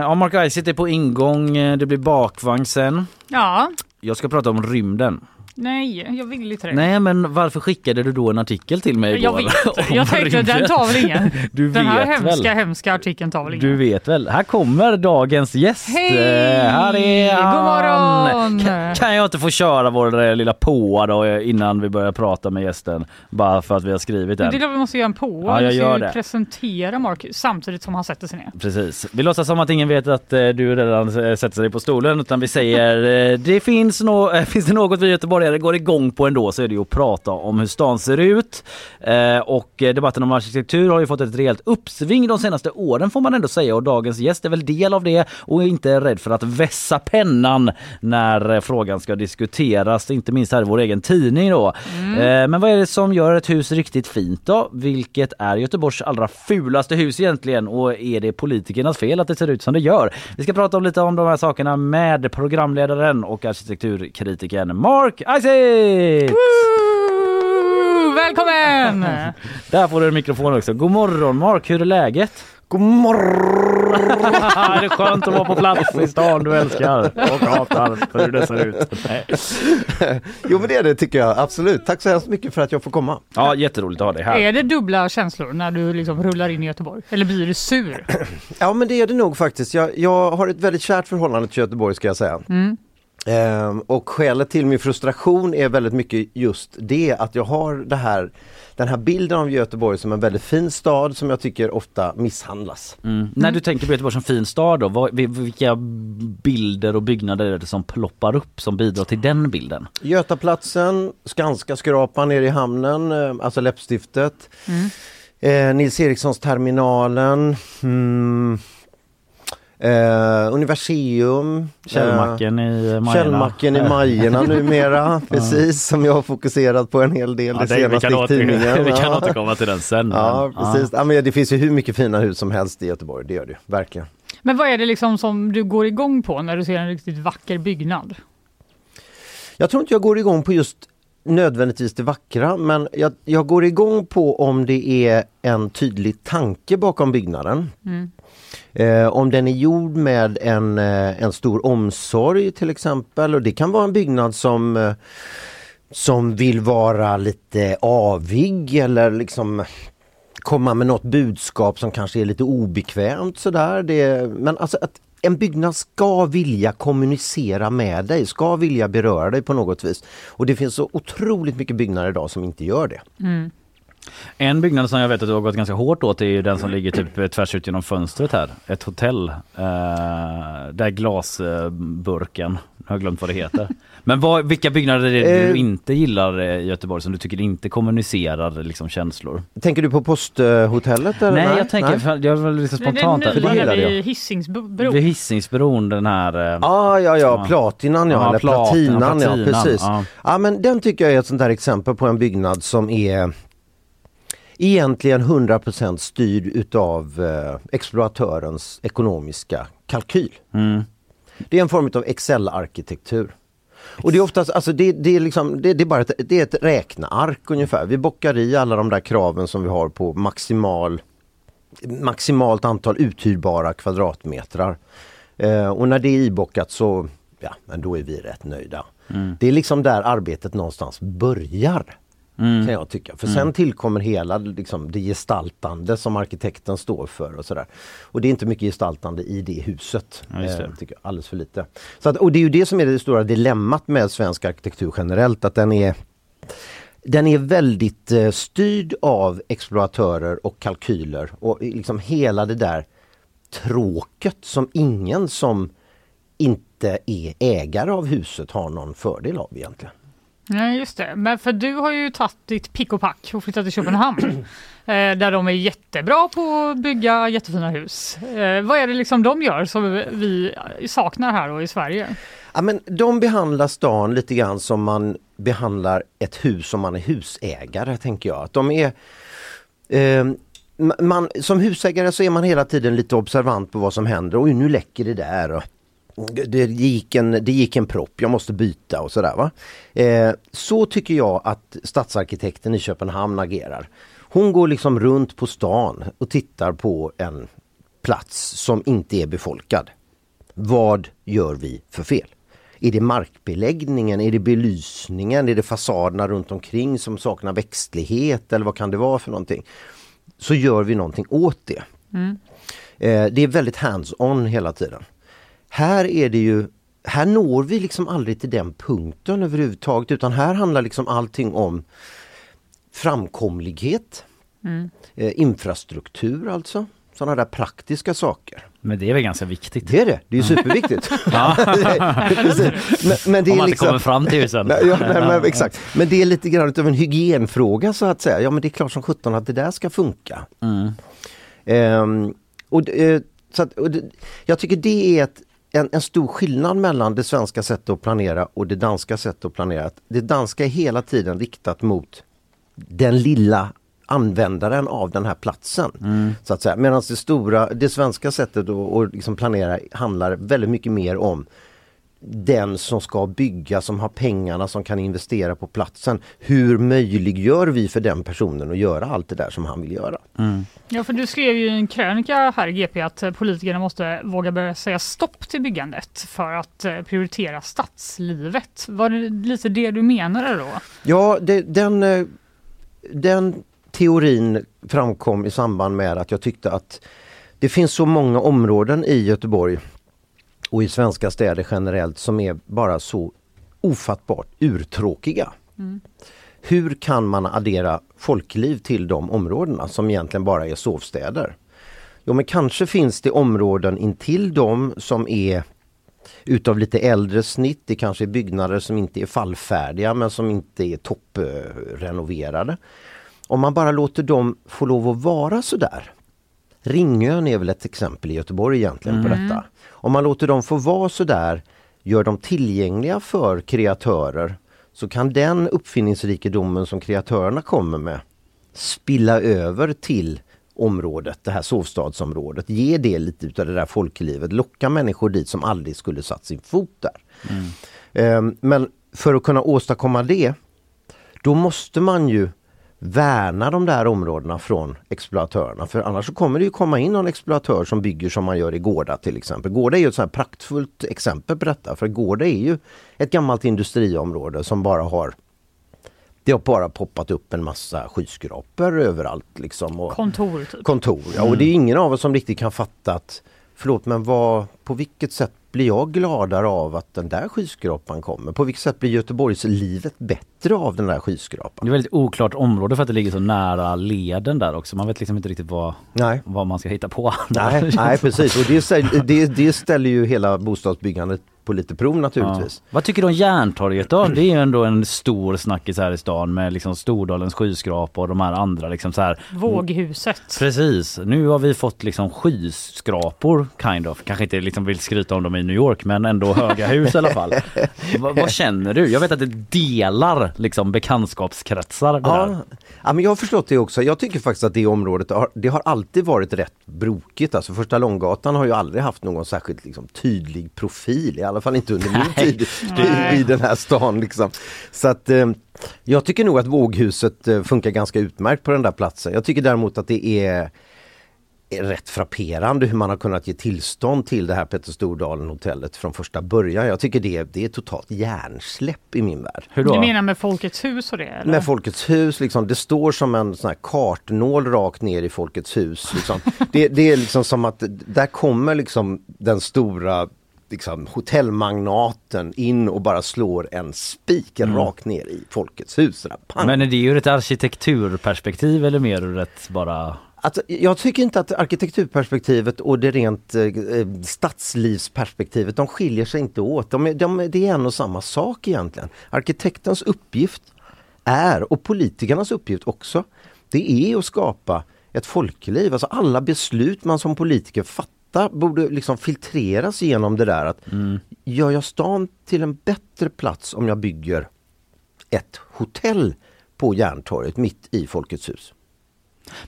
ja Mark Isitt är på ingång, eh, det blir bakvagn sen. Ja, Jag ska prata om rymden. Nej, jag vill inte det. Nej men varför skickade du då en artikel till mig jag igår? vet. Jag tänkte den tar väl ingen. Du den här hemska, väl? hemska artikeln tar väl ingen. Du vet väl, här kommer dagens gäst. Hej! Eh, Här är han. God morgon! Kan, kan jag inte få köra vår eh, lilla påa då eh, innan vi börjar prata med gästen? Bara för att vi har skrivit Det är den. klart vi måste göra en på. Ja, jag gör det. presentera Mark samtidigt som han sätter sig ner. Precis. Vi låtsas som att ingen vet att du redan sätter sig på stolen utan vi säger det finns, no finns det något vi göteborgare går igång på ändå så är det ju att prata om hur stan ser ut. Eh, och eh, debatten om arkitektur har ju fått ett rejält uppsving de senaste åren får man ändå säga och dagens gäst är väl del av det och är inte rädd för att vässa pennan när eh, frågan ska diskuteras, inte minst här i vår egen tidning då. Eh, men vad är det som gör ett hus riktigt fint då? Vilket är Göteborgs allra fulaste hus egentligen och är det politikernas fel att det ser ut som det gör? Vi ska prata om lite om de här sakerna med programledaren och arkitekturkritikern Mark Woo! Välkommen! Där får du en mikrofon också. God morgon Mark, hur är läget? God morgon! det är skönt att vara på plats i stan du älskar och hatar för hur det ser ut. Nej. jo men det är det tycker jag absolut. Tack så hemskt mycket för att jag får komma. Ja jätteroligt att ha dig här. Är det dubbla känslor när du liksom rullar in i Göteborg? Eller blir du sur? Ja men det är det nog faktiskt. Jag, jag har ett väldigt kärt förhållande till Göteborg ska jag säga. Mm. Ehm, och skälet till min frustration är väldigt mycket just det att jag har det här, den här bilden av Göteborg som en väldigt fin stad som jag tycker ofta misshandlas. Mm. När du tänker på Göteborg som fin stad då, vad, vilka bilder och byggnader är det som ploppar upp som bidrar till den bilden? Götaplatsen, Skanska skrapan nere i hamnen, eh, alltså läppstiftet. Mm. Eh, Nils Erikssons terminalen. Mm. Eh, Universium. Källmacken i Majorna. Källmacken i Majorna numera. Precis, som jag har fokuserat på en hel del det det- vi senaste kan i åter- tidningen. vi kan Ja. återkomma till den sen. Ja, men- precis. Ja. men det finns ju hur mycket fina hus som helst i Göteborg, det gör det ju, verkligen. Men vad är det liksom som du går igång på när du ser en riktigt vacker byggnad? Jag tror inte jag går igång på just nödvändigtvis det vackra men jag, jag går igång på om det är en tydlig tanke bakom byggnaden. Mm. Eh, om den är gjord med en, eh, en stor omsorg till exempel och det kan vara en byggnad som eh, som vill vara lite avig eller liksom komma med något budskap som kanske är lite obekvämt sådär. Det, men alltså att en byggnad ska vilja kommunicera med dig, ska vilja beröra dig på något vis. Och det finns så otroligt mycket byggnader idag som inte gör det. Mm. En byggnad som jag vet att du har gått ganska hårt åt är ju den som ligger typ tvärs ut genom fönstret här. Ett hotell. Eh, där glasburken, jag har glömt vad det heter. Men vad, vilka byggnader är det du Eh. inte gillar eh, i Göteborg som du tycker inte kommunicerar liksom känslor? Tänker du på posthotellet? eller? Nej, jag tänker, för jag var lite spontant. det här. är den vid Hisingsbron. Vid Hisingsbron den här... eh, Ah, ja, ja, platinan ja, Ja, eller platina, platinan, ja, platinan, precis. ja. Ja. men den tycker jag är ett sånt där exempel på en byggnad som är egentligen 100% styrd utav eh, exploatörens ekonomiska kalkyl. Mm. Det är en form av Excel-arkitektur. Och det är oftast, alltså det, det är liksom, det, det är bara ett, det är ett räkneark ungefär. Vi bockar i alla de där kraven som vi har på maximal maximalt antal uthyrbara kvadratmetrar. Eh, och när det är ibockat så, ja men då är vi rätt nöjda. Mm. Det är liksom där arbetet någonstans börjar. Mm. Kan jag tycka. För Mm. sen tillkommer hela liksom, det gestaltande som arkitekten står för och sådär. Och det är inte mycket gestaltande i det huset. Ja, just det. Eh, tycker jag. Alldeles för lite. Så att, och det är ju det som är det stora dilemmat med svensk arkitektur generellt. Att den är den är väldigt eh, styrd av exploatörer och kalkyler och liksom hela det där tråket som ingen som inte är ägare av huset har någon fördel av egentligen. Nej, just det. Men för du har ju tagit ditt pick och pack och flyttat till Köpenhamn. eh, där de är jättebra på att bygga jättefina hus. Eh, vad är det liksom de gör som vi saknar här och i Sverige? Ja, men de behandlar stan lite grann som man behandlar ett hus om man är husägare tänker jag. Att de är eh, man, som husägare så är man hela tiden lite observant på vad som händer. och nu läcker det där. Och det gick en, det gick en propp, jag måste byta och sådär. Va? Eh, så tycker jag att stadsarkitekten i Köpenhamn agerar. Hon går liksom runt på stan och tittar på en plats som inte är befolkad. Vad gör vi för fel? Är det markbeläggningen? Är det belysningen? Är det fasaderna runt omkring som saknar växtlighet? Eller vad kan det vara för någonting? Så gör vi någonting åt det. Mm. Eh, det är väldigt hands-on hela tiden. Här är det ju här når vi liksom aldrig till den punkten överhuvudtaget utan här handlar liksom allting om framkomlighet, Mm. eh, infrastruktur alltså. Sådana där praktiska saker. Men det är väl ganska viktigt? Det är det, det är ju superviktigt. Ja. men, men det Om är man inte liksom... kommer fram till husen. Nej, ja, men, exakt. Men det är lite grann av en hygienfråga så att säga. Ja men det är klart som sjutton att det där ska funka. Mm. Ehm, och, eh, så att, och det, jag tycker det är ett, en, en stor skillnad mellan det svenska sättet att planera och det danska sättet att planera. Det danska är hela tiden riktat mot den lilla användaren av den här platsen. så att säga. Medan det stora, det svenska sättet att, att liksom planera handlar väldigt mycket mer om den som ska bygga, som har pengarna, som kan investera på platsen. Hur möjliggör vi för den personen att göra allt det där som han vill göra? Ja, för du skrev ju en krönika här i GP att eh, politikerna måste våga börja säga stopp till byggandet för att eh, prioritera stadslivet. Var det lite det du menade då? Ja, det, den, eh, den teorin framkom i samband med att jag tyckte att det finns så många områden i Göteborg och i svenska städer generellt som är bara så ofattbart urtråkiga. Mm. Hur kan man addera folkliv till de områdena som egentligen bara är sovstäder? Jo men kanske finns det områden intill dem som är utav lite äldre snitt. Det kanske är byggnader som inte är fallfärdiga men som inte är topprenoverade. Om man bara låter dem få lov att vara sådär. Ringön är väl ett exempel i Göteborg egentligen på Mm. detta. Om man låter dem få vara sådär, gör dem tillgängliga för kreatörer så kan den uppfinningsrikedomen som kreatörerna kommer med spilla över till området, det här sovstadsområdet. Ge det lite utav det där folklivet, locka människor dit som aldrig skulle satt sin fot där. Ehm, Men för att kunna åstadkomma det, då måste man ju värna de där områdena från exploatörerna. För annars så kommer det ju komma in någon exploatör som bygger som man gör i Gårda till exempel. Gårda är ju ett så här praktfullt exempel på detta. För Gårda är ju ett gammalt industriområde som bara har det har bara poppat upp en massa skyskrapor överallt. Liksom, och Kontor typ. kontor. Ja, och Mm. det är ingen av oss som riktigt kan fatta att Förlåt men vad, på vilket sätt blir jag gladare av att den där skyskrapan kommer? På vilket sätt blir Göteborgs livet bättre av den där skyskrapan? Det är väldigt oklart område för att det ligger så nära leden där också. Man vet liksom inte riktigt vad, Nej. vad man ska hitta på. Nej, nej precis och det, det, det ställer ju hela bostadsbyggandet på lite prov naturligtvis. Ja. Vad tycker du om Järntorget då? Det är ju ändå en stor snackis här i stan med liksom Stordalens skyskrapa och de här andra liksom så här. Våghuset. Precis, nu har vi fått liksom skyskrapor kind of. Kanske inte liksom vill skryta om dem i New York men ändå höga hus i alla fall. Va, vad känner du? Jag vet att det delar liksom bekantskapskretsar det där. Ja, ja, men jag har förstått det också. Jag tycker faktiskt att det området har, det har alltid varit rätt brokigt. Alltså första Långgatan har ju aldrig haft någon särskilt liksom, tydlig profil. I alla fall inte under min Nej. tid i, i den här stan. Liksom. Så att eh, jag tycker nog att Våghuset eh, funkar ganska utmärkt på den där platsen. Jag tycker däremot att det är rätt frapperande hur man har kunnat ge tillstånd till det här Petter Stordalen hotellet från första början. Jag tycker det, det är totalt hjärnsläpp i min värld. Du menar med Folkets hus och det? Eller? Med Folkets hus, liksom, det står som en sån här kartnål rakt ner i Folkets hus. Liksom. Det, det är liksom som att där kommer liksom den stora liksom, hotellmagnaten in och bara slår en spik Mm. rakt ner i Folkets hus. Pang. Men är det ur ett arkitekturperspektiv eller mer ur ett bara Alltså, jag tycker inte att arkitekturperspektivet och det rent eh, stadslivsperspektivet, de skiljer sig inte åt. De, är- de, det är en och samma sak egentligen. Arkitektens uppgift är, och politikernas uppgift också, det är att skapa ett folkliv. Alltså alla beslut man som politiker fattar detta borde liksom filtreras genom det där att gör jag stan till en bättre plats om jag bygger ett hotell på Järntorget mitt i Folkets hus?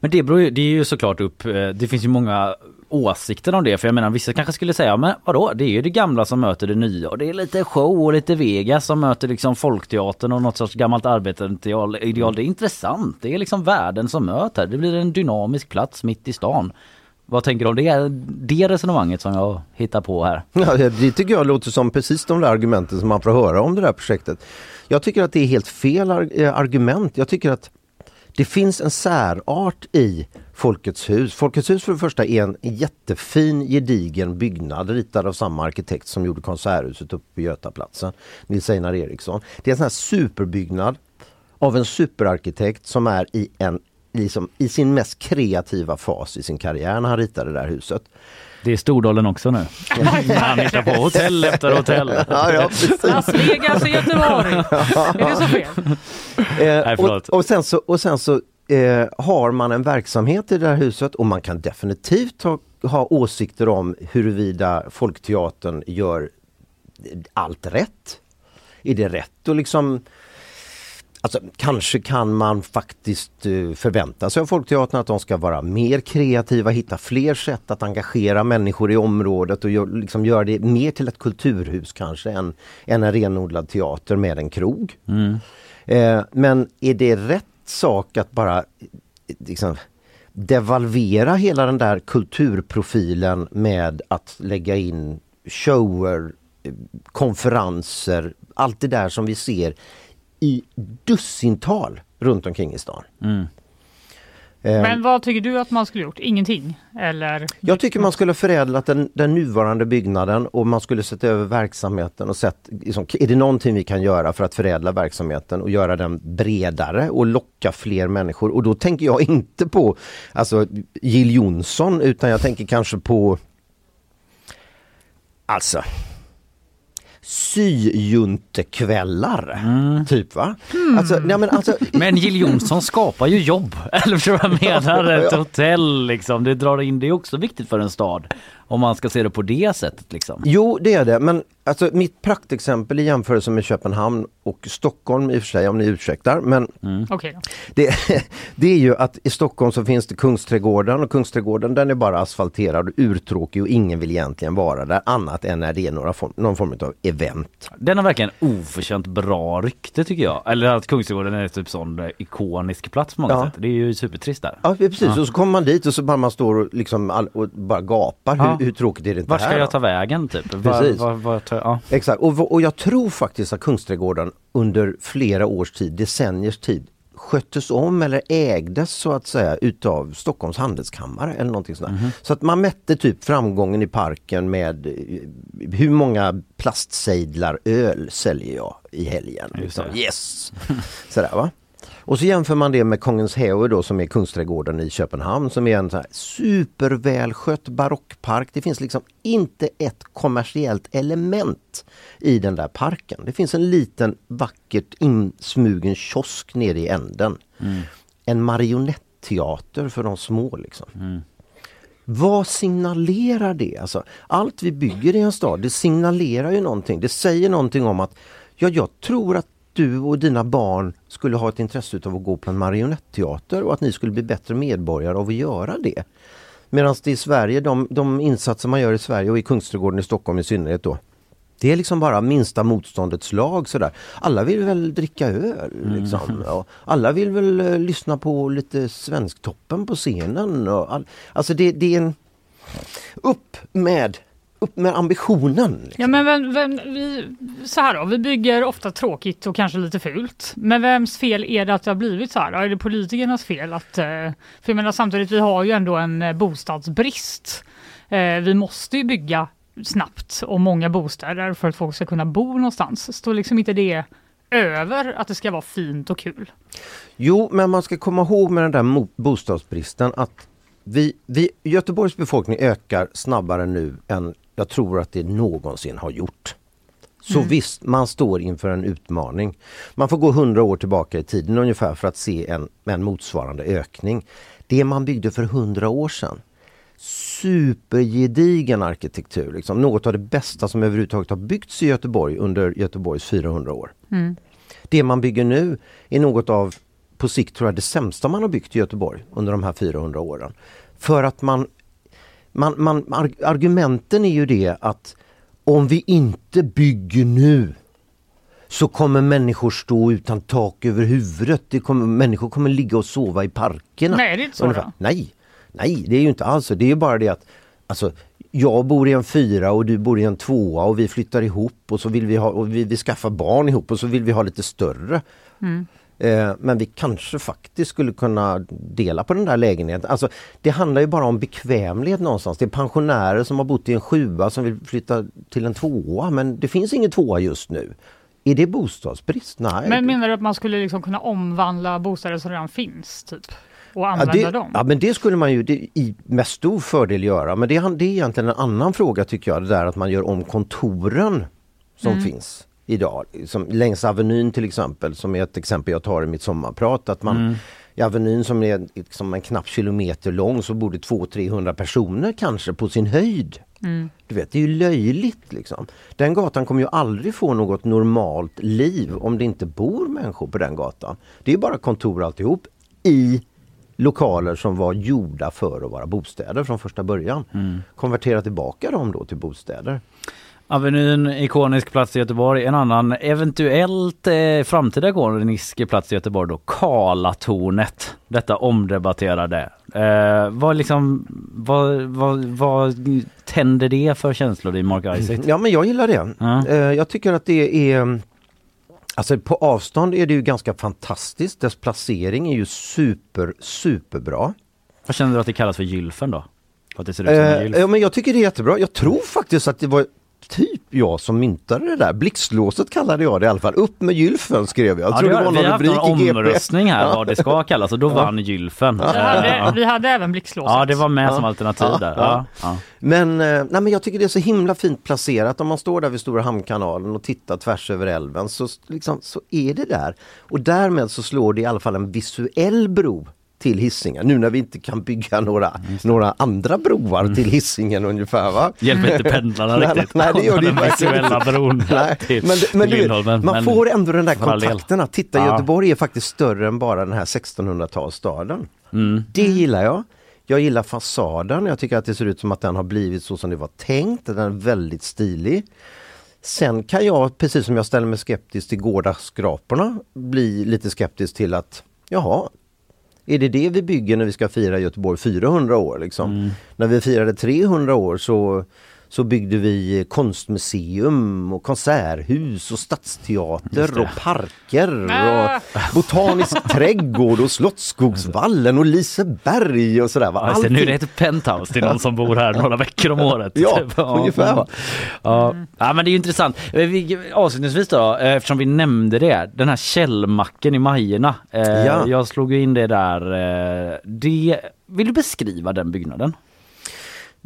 Men det beror ju, det är ju såklart upp, eh, det finns ju många åsikter om det för jag menar vissa kanske skulle säga men vadå det är ju det gamla som möter det nya och det är lite show och lite Vegas som möter liksom folkteatern och något sorts gammalt arbetarideal. Ideal. Det är intressant, det är liksom världen som möter, det blir en dynamisk plats mitt i stan. Vad tänker du om det, det resonemanget som jag hittar på här? Ja, det tycker jag låter som precis de där argumenten som man får höra om det där projektet. Jag tycker att det är helt fel eh, argument. Jag tycker att det finns en särart i Folkets hus. Folkets hus för det första är en jättefin gedigen byggnad ritad av samma arkitekt som gjorde Konserthuset uppe på Götaplatsen, Nils Einar Eriksson. Det är en sån här superbyggnad av en superarkitekt som är i, en, liksom, i sin mest kreativa fas i sin karriär när han ritade det där huset. Det är Stordalen också nu. Han hittar på hotell efter hotell. Ja, ja. Las Vegas och Göteborg. Är det så fel? Eh, och, och sen så, och sen så eh, har man en verksamhet i det här huset och man kan definitivt ha, ha åsikter om huruvida Folkteatern gör allt rätt. Är det rätt att liksom Alltså, kanske kan man faktiskt uh, förvänta sig av Folkteatern att de ska vara mer kreativa, hitta fler sätt att engagera människor i området och gör, liksom göra det mer till ett kulturhus kanske än, än en renodlad teater med en krog. Mm. Eh, men är det rätt sak att bara liksom, devalvera hela den där kulturprofilen med att lägga in shower, eh, konferenser, allt det där som vi ser i dussintal runt omkring i stan. Mm. Eh, Men vad tycker du att man skulle gjort? Ingenting? Eller? Jag tycker man skulle förädlat den, den nuvarande byggnaden och man skulle sett över verksamheten och sett, liksom, är det någonting vi kan göra för att förädla verksamheten och göra den bredare och locka fler människor? Och då tänker jag inte på alltså, Jill Johnson utan jag tänker kanske på Alltså syjuntekvällar. Typ va? Alltså, nej, men, alltså, Men Jill Johnson skapar ju jobb. Eller förstår du vad jag menar? Ett hotell liksom. Det drar in, det är också viktigt för en stad. Om man ska se det på det sättet liksom. Jo, det är det. Men alltså, mitt praktexempel i jämförelse med Köpenhamn och Stockholm i och för sig, om ni ursäktar. Men då. det, det är ju att i Stockholm så finns det Kungsträdgården och Kungsträdgården den är bara asfalterad och urtråkig och ingen vill egentligen vara där annat än när det är några form, någon form av event. Den har verkligen oförtjänt bra rykte tycker jag. Eller att Kungsträdgården är typ sån ikonisk plats på många Ja. sätt. Det är ju supertrist där. Ja precis, Ja. och så kommer man dit och så bara man står och, liksom all, och bara gapar. Ja. Hur, hur tråkigt är det inte Var ska här? jag ta vägen typ? Var- Precis. var- var tar- ja. Exakt, och, och jag tror faktiskt att Kungsträdgården under flera års tid, decenniers tid, sköttes om eller ägdes så att säga utav Stockholms handelskammare eller någonting sånt. Mhm. Så att man mätte typ framgången i parken med eh, hur många plastsejdlar öl säljer jag i helgen. Liksom. Yes! Sådär va. Och så jämför man det med Kongens Häve då som är Kungsträdgården i Köpenhamn som är en så här supervälskött barockpark. Det finns liksom inte ett kommersiellt element i den där parken. Det finns en liten vackert insmugen kiosk nere i änden. En marionetteater för de små liksom. Vad signalerar det? Alltså, allt vi bygger i en stad, det signalerar ju någonting. Det säger någonting om att ja, jag tror att du och dina barn skulle ha ett intresse av att gå på en marionetteater och att ni skulle bli bättre medborgare av att göra det. Medan det i Sverige, de, de insatser man gör i Sverige och i Kungsträdgården i Stockholm i synnerhet då, det är liksom bara minsta motståndets lag sådär. Alla vill väl dricka öl liksom. Och alla vill väl eh, lyssna på lite Svensktoppen på scenen. Och all, alltså det, det är en... Upp med, upp med ambitionen! liksom. Ja men vem, vem, vi, så här då, vi bygger ofta tråkigt och kanske lite fult. Men vems fel är det att det har blivit så här? då? Är det politikernas fel? Att, eh, för jag menar samtidigt, vi har ju ändå en eh, bostadsbrist. Eh, Vi måste ju bygga snabbt och många bostäder för att folk ska kunna bo någonstans. Står liksom inte det över att det ska vara fint och kul? Jo, men man ska komma ihåg med den där bostadsbristen att vi, vi, Göteborgs befolkning ökar snabbare nu än jag tror att det någonsin har gjort. Så Mm. visst, man står inför en utmaning. Man får gå hundra år tillbaka i tiden ungefär för att se en, en motsvarande ökning. Det man byggde för hundra år sedan, supergedigen arkitektur, liksom, något av det bästa som överhuvudtaget har byggts i Göteborg under Göteborgs 400 år. Mm. Det man bygger nu är något av, på sikt tror jag, det sämsta man har byggt i Göteborg under de här 400 åren. För att man, man, man ar- argumenten är ju det att om vi inte bygger nu så kommer människor stå utan tak över huvudet. Det kommer, människor kommer ligga och sova i parkerna. Nej, det är inte så då? Nej, Nej, det är ju inte alls så. Det är bara det att alltså, jag bor i en fyra och du bor i en tvåa och vi flyttar ihop och så vill vi ha och vi, vi skaffar barn ihop och så vill vi ha lite större. Mm. Eh, men vi kanske faktiskt skulle kunna dela på den där lägenheten. Alltså, det handlar ju bara om bekvämlighet någonstans. Det är pensionärer som har bott i en sjua som vill flytta till en tvåa men det finns ingen tvåa just nu. Är det bostadsbrist? Nej. Men menar du att man skulle liksom kunna omvandla bostäder som redan finns? Typ? Och Ja, använda det, dem? ja men det skulle man ju det, i, med stor fördel göra. Men det, är- det är egentligen en annan fråga tycker jag. Det där att man gör om kontoren som Mm. finns idag. Som längs Avenyn till exempel som är ett exempel jag tar i mitt sommarprat. Att man Mm. i Avenyn som är liksom en knapp kilometer lång så bor det 200-300 personer kanske på sin höjd. Mm. Du vet, det är ju löjligt liksom. Den gatan kommer ju aldrig få något normalt liv om det inte bor människor på den gatan. Det är bara kontor alltihop i lokaler som var gjorda för att vara bostäder från första början. Konvertera tillbaka dem då till bostäder. Avenyn, ikonisk plats i Göteborg. En annan eventuellt eh, framtida ikonisk plats i Göteborg då, Karlatornet. Detta omdebatterade. Eh, vad, liksom, vad, vad, vad tänder det för känslor i Mark Isaac? Ja men jag gillar det. Ja. Eh, Jag tycker att det är Alltså på avstånd är det ju ganska fantastiskt. Dess placering är ju super, superbra. Vad känner du att det kallas för gylfen då? För att det ser ut som en Eh, gylf? ja, men jag tycker det är jättebra. Jag tror faktiskt att det var typ jag som myntade det där. Blixtlåset kallade jag det i alla fall. Upp med gylfen skrev jag. Jag Ja, tror det det har, var vi har någon haft rubrik en omröstning här Ja. vad det ska kallas och då Ja. vann gylfen. Vi Eh, hade, ja. vi hade även blixtlåset. Ja det var med som Ja. alternativ Ja, där. ja. Ja. Ja. Men, eh, nej, men jag tycker det är så himla fint placerat. Om man står där vid Stora Hamnkanalen och tittar tvärs över älven så, liksom, så är det där. Och därmed så slår det i alla fall en visuell bro till Hisingen. Nu när vi inte kan bygga några, några andra broar till Hisingen ungefär. Va? Hjälper inte pendlarna Nej, riktigt. Nej, det gör det inte. bron Nej, till men, men Lindholmen, man men får ändå den där kontakten att titta, Ja. Göteborg är faktiskt större än bara den här 1600-talsstaden. Mm. Det gillar jag. Jag gillar fasaden. Jag tycker att det ser ut som att den har blivit så som det var tänkt. Den är väldigt stilig. Sen kan jag, precis som jag ställer mig skeptisk till gårdaskraporna, bli lite skeptisk till att jaha, är det det vi bygger när vi ska fira Göteborg 400 år? Liksom? Mm. När vi firade 300 år så, så byggde vi konstmuseum och konserthus och stadsteater och parker Ah. och botanisk trädgård och Slottsskogsvallen och Liseberg och sådär. va? Ja, det, nu är det Allting. ett penthouse till någon som bor här några veckor om året. Ja, Typ. ungefär, va? Ja. ja men det är ju intressant. Eh, Vi, avslutningsvis då, eh, eftersom vi nämnde det, den här källmacken i Majerna. Eh, Ja. Jag slog in det där. Eh, det, vill du beskriva den byggnaden?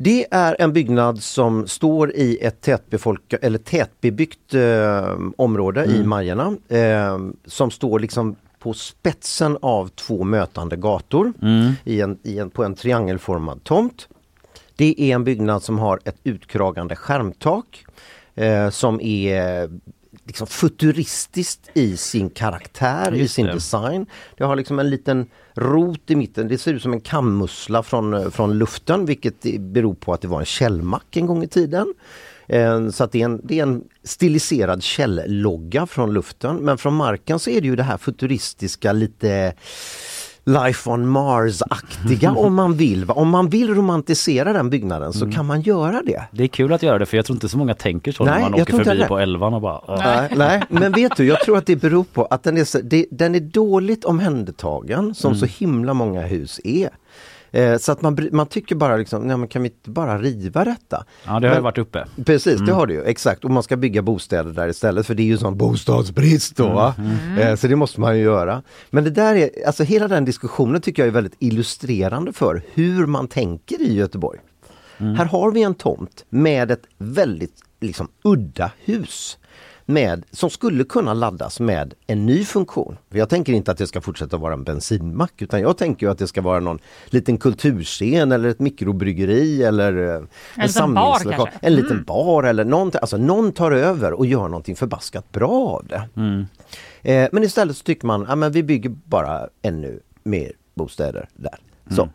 Det är en byggnad som står i ett tätbefolka, eller tätbebyggt eh, område i Mm. Majerna. Eh, som står liksom på spetsen av två mötande gator Mm. i en, i en, på en triangelformad tomt. Det är en byggnad som har ett utkragande skärmtak eh, som är liksom futuristiskt i sin karaktär, i Just sin det. design. Det har liksom en liten rot i mitten. Det ser ut som en kammussla från, eh, från luften vilket i- beror på att det var en källmack en gång i tiden. Eh, Så att det är, en, det är en stiliserad källlogga från luften men från marken så är det ju det här futuristiska lite Life on Mars-aktiga om man vill. va? Om man vill romantisera den byggnaden så kan man göra det. Det är kul att göra det för jag tror inte så många tänker så Nej, när man åker förbi heller. på elvan och bara... Nej, nej, men vet du, jag tror att det beror på att den är, så, det, den är dåligt omhändertagen som Mm. så himla många hus är. Eh, så att man, man tycker bara liksom, nej men kan vi inte bara riva detta? Ja det har ju Men- varit uppe. Precis, det Mm. har det ju. Exakt. Och man ska bygga bostäder där istället för det är ju sån bostadsbrist då. Va? Mm. Eh, så det måste man ju göra. Men det där är, alltså hela den diskussionen tycker jag är väldigt illustrerande för hur man tänker i Göteborg. Mm. Här har vi en tomt med ett väldigt liksom, udda hus. Med, som skulle kunna laddas med en ny funktion. För Jag tänker inte att det ska fortsätta vara en bensinmack utan jag tänker ju att det ska vara någon liten kulturscen eller ett mikrobryggeri eller eh, en, liten bar samlingslokal. En liten Mm. bar eller någonting. Alltså någon tar över och gör någonting förbaskat bra av det. Mm. Eh, men istället så tycker man, ja men vi bygger bara ännu mer bostäder där. Så,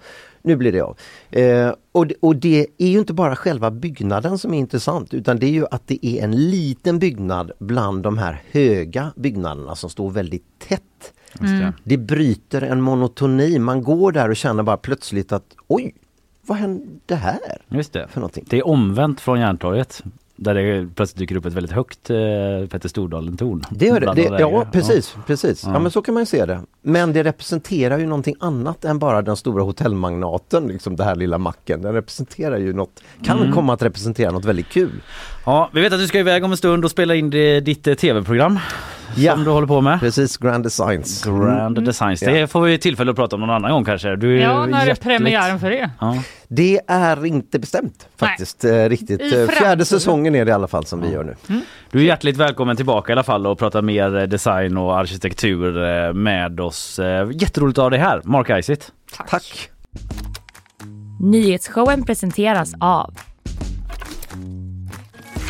nu blir det av. Eh, och, det- och det är ju inte bara själva byggnaden som är intressant utan det är ju att det är en liten byggnad bland de här höga byggnaderna som står väldigt tätt. Det. Det bryter en monotoni. Man går där och känner bara plötsligt att oj, vad hände här? Just det. För någonting. Det är omvänt från Järntorget. Där det plötsligt dyker upp ett väldigt högt eh, Petter Stordalen-torn. Det gör det. Det ja, läger. precis. precis. Ja. Ja. men så kan man ju se det. Men det representerar ju någonting annat än bara den stora hotellmagnaten, liksom det här lilla macken. Den representerar ju något, kan Mm. komma att representera något väldigt kul. Ja, vi vet att du ska iväg om en stund och spela in det, ditt eh, tv-program Ja. som du håller på med. Precis, Grand Designs. Grand Mm. Designs. Ja. Det får vi tillfälle att prata om någon annan gång kanske. Du är Ja, när är hjärtligt- premiären för det? Ja. Det är inte bestämt faktiskt. Eh, riktigt. Eh, Fjärde säsongen är det i alla fall som vi gör nu. Du är hjärtligt välkommen tillbaka i alla fall och prata mer design och arkitektur med oss. Jätteroligt att ha dig här, Mark Isitt. Tack. Nyhetsshowen presenteras av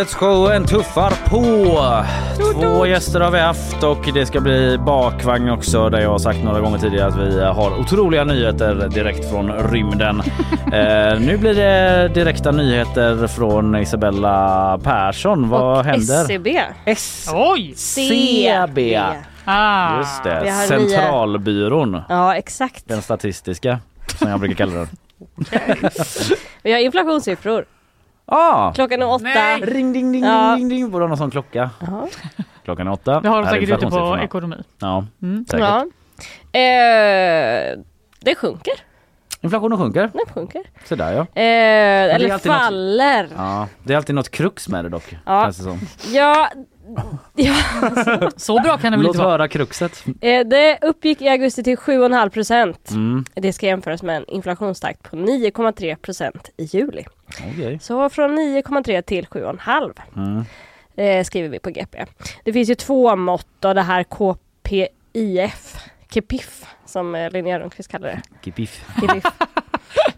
Nyhetsshowen tuffar på. Två gäster har vi haft och det ska bli bakvagn också där jag har sagt några gånger tidigare att vi har otroliga nyheter direkt från rymden. eh, nu blir det direkta nyheter från Isabella Persson. Vad och händer? SCB. Oj! CB. Ah. Just det, Centralbyrån. Ja, exakt. Den statistiska som jag brukar kalla den. Vi har inflationssiffror. Ah! Klockan är åtta. Ring ding ding Ja. ding ding. Borde ha någon sån klocka. Ja. Klockan är åtta. Det har de säkert ute på ekonomi. Ja, Mm. säkert. Ja. Eh, det sjunker. Inflationen sjunker. Den sjunker. Sådär ja. Eh, eller alltid något- faller. ja. Det är alltid något krux med det dock. Ja. känns det som. Ja, ja. Så bra kan det väl Låt inte vara? höra kruxet. Eh, det uppgick i augusti till 7,5 procent. Mm. Det ska jämföras med en inflationstakt på 9,3 procent i juli. Okej. Så från 9,3 till 7,5 Mm. eh, skriver vi på GP. Det finns ju två mått av det här KPIF, KPIF som eh, Linnea Rönnqvist kallar det. Kipiff. KPIF.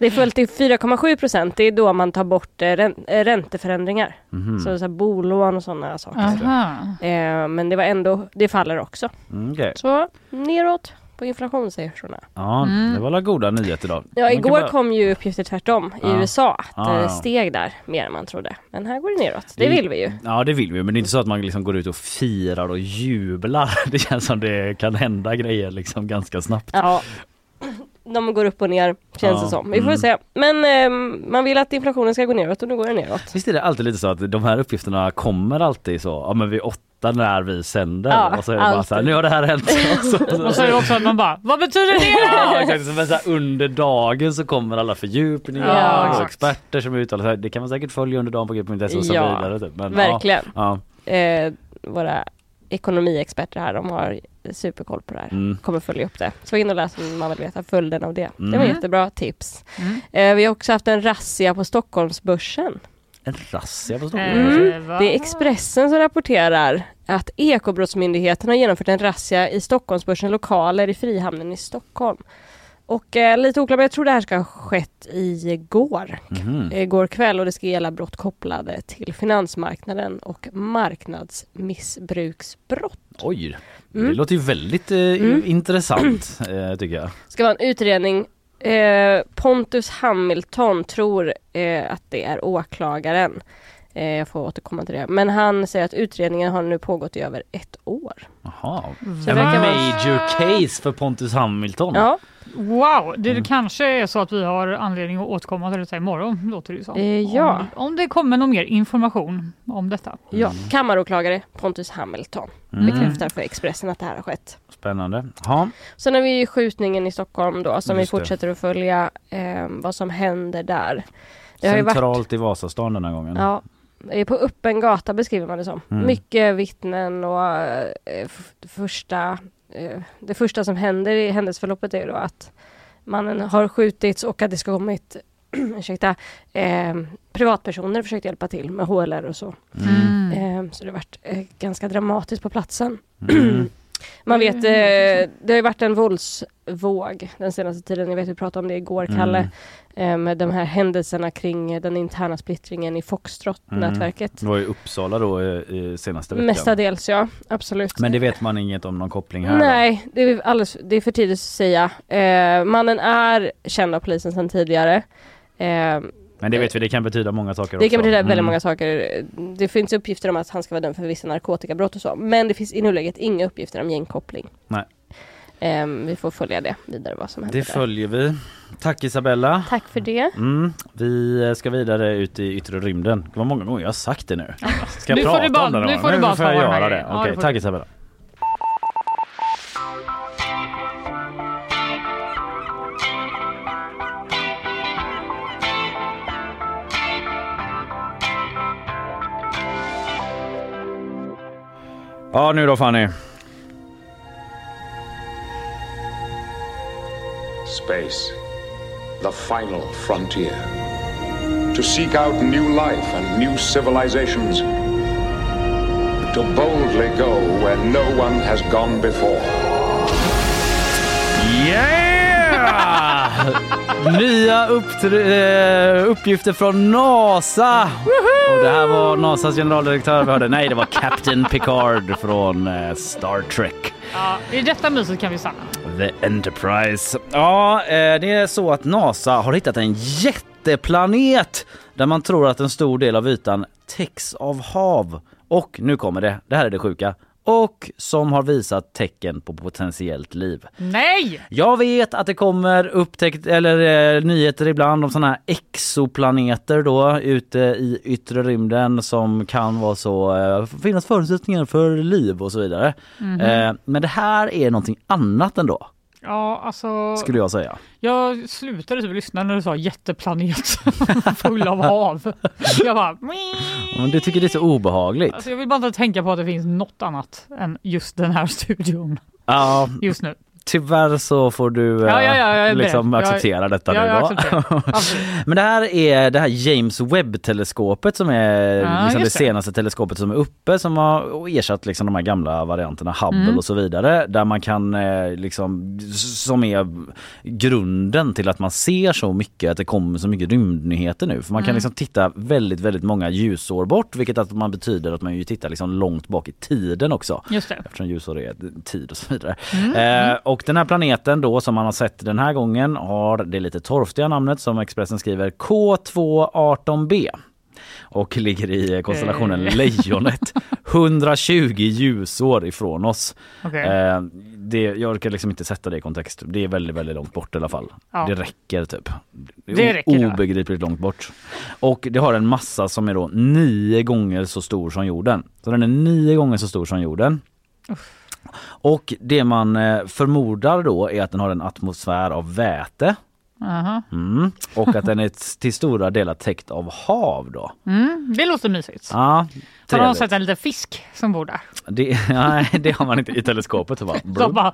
Det är följt till 4,7 procent. Det är då man tar bort eh, eh, ränteförändringar. Mhm. Så, så här, bolån och sådana saker. Aha. Eh, men det var ändå, det faller också. Mm, okej. Så neråt på inflationssiffrorna. Ja, Mm. det var alla goda nyheter idag. Ja, Man igår bara- kom ju uppgifter tvärtom i Ja. USA. Att Ja, det ja. steg där mer än man trodde. Men här går det neråt. Det Det- vill vi ju. Ja det vill vi men det är inte så att man liksom går ut och firar och jublar. Det känns som det kan hända grejer liksom ganska snabbt. Ja. De går upp och ner känns Ja, det som. Vi får mm. se. Men ehm, man vill att inflationen ska gå neråt och nu går den neråt. Visst är det alltid lite så att de här uppgifterna kommer alltid så, ja men vid åtta när vi sänder Ja, och så är det bara så här, nu har det här hänt. och så, Och så är det också att man bara, vad betyder det? Ja exakt, men så här, under dagen så kommer alla fördjupningar Ja, och experter som uttalar sig. Det kan man säkert följa under dagen på g.se och så Ja, vidare. Typ. Men, verkligen. Ja, ja. Eh, våra ekonomiexperter här, de har superkoll på det här. Mm. Kommer följa upp det. Så in och läs om man vill veta följden av det. Det var Mm. jättebra tips. Mm. Eh, vi har också haft en razzia på Stockholmsbörsen. En razzia på Stockholm. Eh, Mm. Det är Expressen som rapporterar att Ekobrottsmyndigheten har genomfört en razzia i Stockholmsbörsen lokaler i Frihamnen i Stockholm. Och eh, lite oklart, men jag tror det här ska ha skett igår. Mhm. Igår kväll och det ska gälla brott kopplade till finansmarknaden och marknadsmissbruksbrott. Oj, Mm. det låter ju väldigt eh, Mm. intressant eh, tycker jag. ska vara en utredning. Eh, Pontus Hamilton tror eh, att det är åklagaren. Eh, jag får återkomma till det. Men han säger att utredningen har nu pågått i över ett år. Jaha. En major case för Pontus Hamilton. Ja, Wow, det Mm. kanske är så att vi har anledning att återkomma till detta imorgon, låter det ju som. Eh, ja. Om, om det kommer någon mer information om detta. ja. kammaråklagare Pontus Hamilton Mm. bekräftar för Expressen att det här har skett. Spännande. Ja. Sen har vi ju skjutningen i Stockholm då som vi Just det. fortsätter att följa eh, vad som händer där. Det har ju varit Centralt i Vasastan den här gången. Ja, på öppen gata beskriver man det som. Mm. Mycket vittnen och eh, första, det första som händer i händelseförloppet är då att mannen har skjutits och att det ska kommit ursäkta, eh, privatpersoner försökt hjälpa till med HLR och så. Mm. Eh, så det har varit eh, ganska dramatiskt på platsen. Mm. Man vet, eh, det har ju varit en våldsvåg den senaste tiden. Jag vet vi pratade om det igår, Kalle. Eh, med de här händelserna kring den interna splittringen i Foxtrot-nätverket. Det var i Uppsala då i, i senaste veckan. Mestadels ja, absolut. Men det vet man inget om någon koppling här? då? Nej, det är, alldeles, det är för tidigt att säga. Eh, mannen är känd av polisen sedan tidigare. Eh, Men det vet vi, det kan betyda många saker det också. kan betyda väldigt Mm. många saker. Det finns uppgifter om att han ska vara dömd för vissa narkotikabrott och så. Men det finns i nuläget inga uppgifter om gängkoppling. Nej. Eh, vi får följa det vidare vad som händer Det där. följer vi. Tack Isabella. Tack för det. Mm, vi ska vidare ut i yttre rymden. Det var många gånger jag har sagt det nu. Ska jag Nu får prata du bara- om det nu får du bara får jag göra det. Ja, Okej, det får tack. Isabella. Ja, nu då Fanny. Space, the final frontier. To seek out new life and new civilizations. To boldly go where no one has gone before. Yeah! Nya upptr- eh, uppgifter från NASA. Och det här var NASAs generaldirektör vi hörde. Nej, det var Captain Picard från eh, Star Trek. Ja, I detta myset kan vi stanna. The Enterprise. Ja, eh, det är så att NASA har hittat en jätteplanet där man tror att en stor del av ytan täcks av hav. Och nu kommer det, det här är det sjuka. Och som har visat tecken på potentiellt liv. Nej! Jag vet att det kommer upptäckt eller eh, nyheter ibland om sådana här exoplaneter då ute i yttre rymden som kan vara så eh, finnas förutsättningar för liv och så vidare. Mhm. Eh, men det här är någonting annat ändå Ja, alltså. skulle jag säga. Jag slutade typ lyssna när du sa jätteplanet full av hav. Jag bara... Men du tycker det är så obehagligt. Alltså jag vill bara inte tänka på att det finns något annat än just den här studion Ja, just nu. Tyvärr så får du eh, Ja, ja, ja, är liksom acceptera detta nu då. Men det här är det här James Webb-teleskopet som är liksom det senaste teleskopet som är uppe som har ersatt liksom de här gamla varianterna Hubble Mm. och så vidare. Där man kan eh, liksom, som är grunden till att man ser så mycket, att det kommer så mycket rymdnyheter nu. För man kan Mm. liksom titta väldigt, väldigt många ljusår bort vilket att man betyder att man ju tittar liksom långt bak i tiden också. Just det. Eftersom ljusår är tid och så vidare. Mm. Eh, och den här planeten då som man har sett den här gången har det lite torftiga namnet som Expressen skriver K218b. Och ligger i konstellationen. Lejonet. 120 ljusår ifrån oss. Okej. Eh, det, jag orkar liksom inte sätta det i kontext. Det är väldigt, väldigt långt bort i alla fall. Ja. Det räcker typ. Det räcker. Obegripligt långt bort. Och det har en massa som är då nio gånger så stor som jorden. Så den är nio gånger så stor som jorden. Och det man eh, förmodar då är att den har en atmosfär av väte. Mm. Och att den är till stora delar täckt av hav då. Mm, det låter mysigt. Ja, Har de sett en liten fisk som bor där? Det, nej, det har man inte i teleskopet. Så bara, De bara,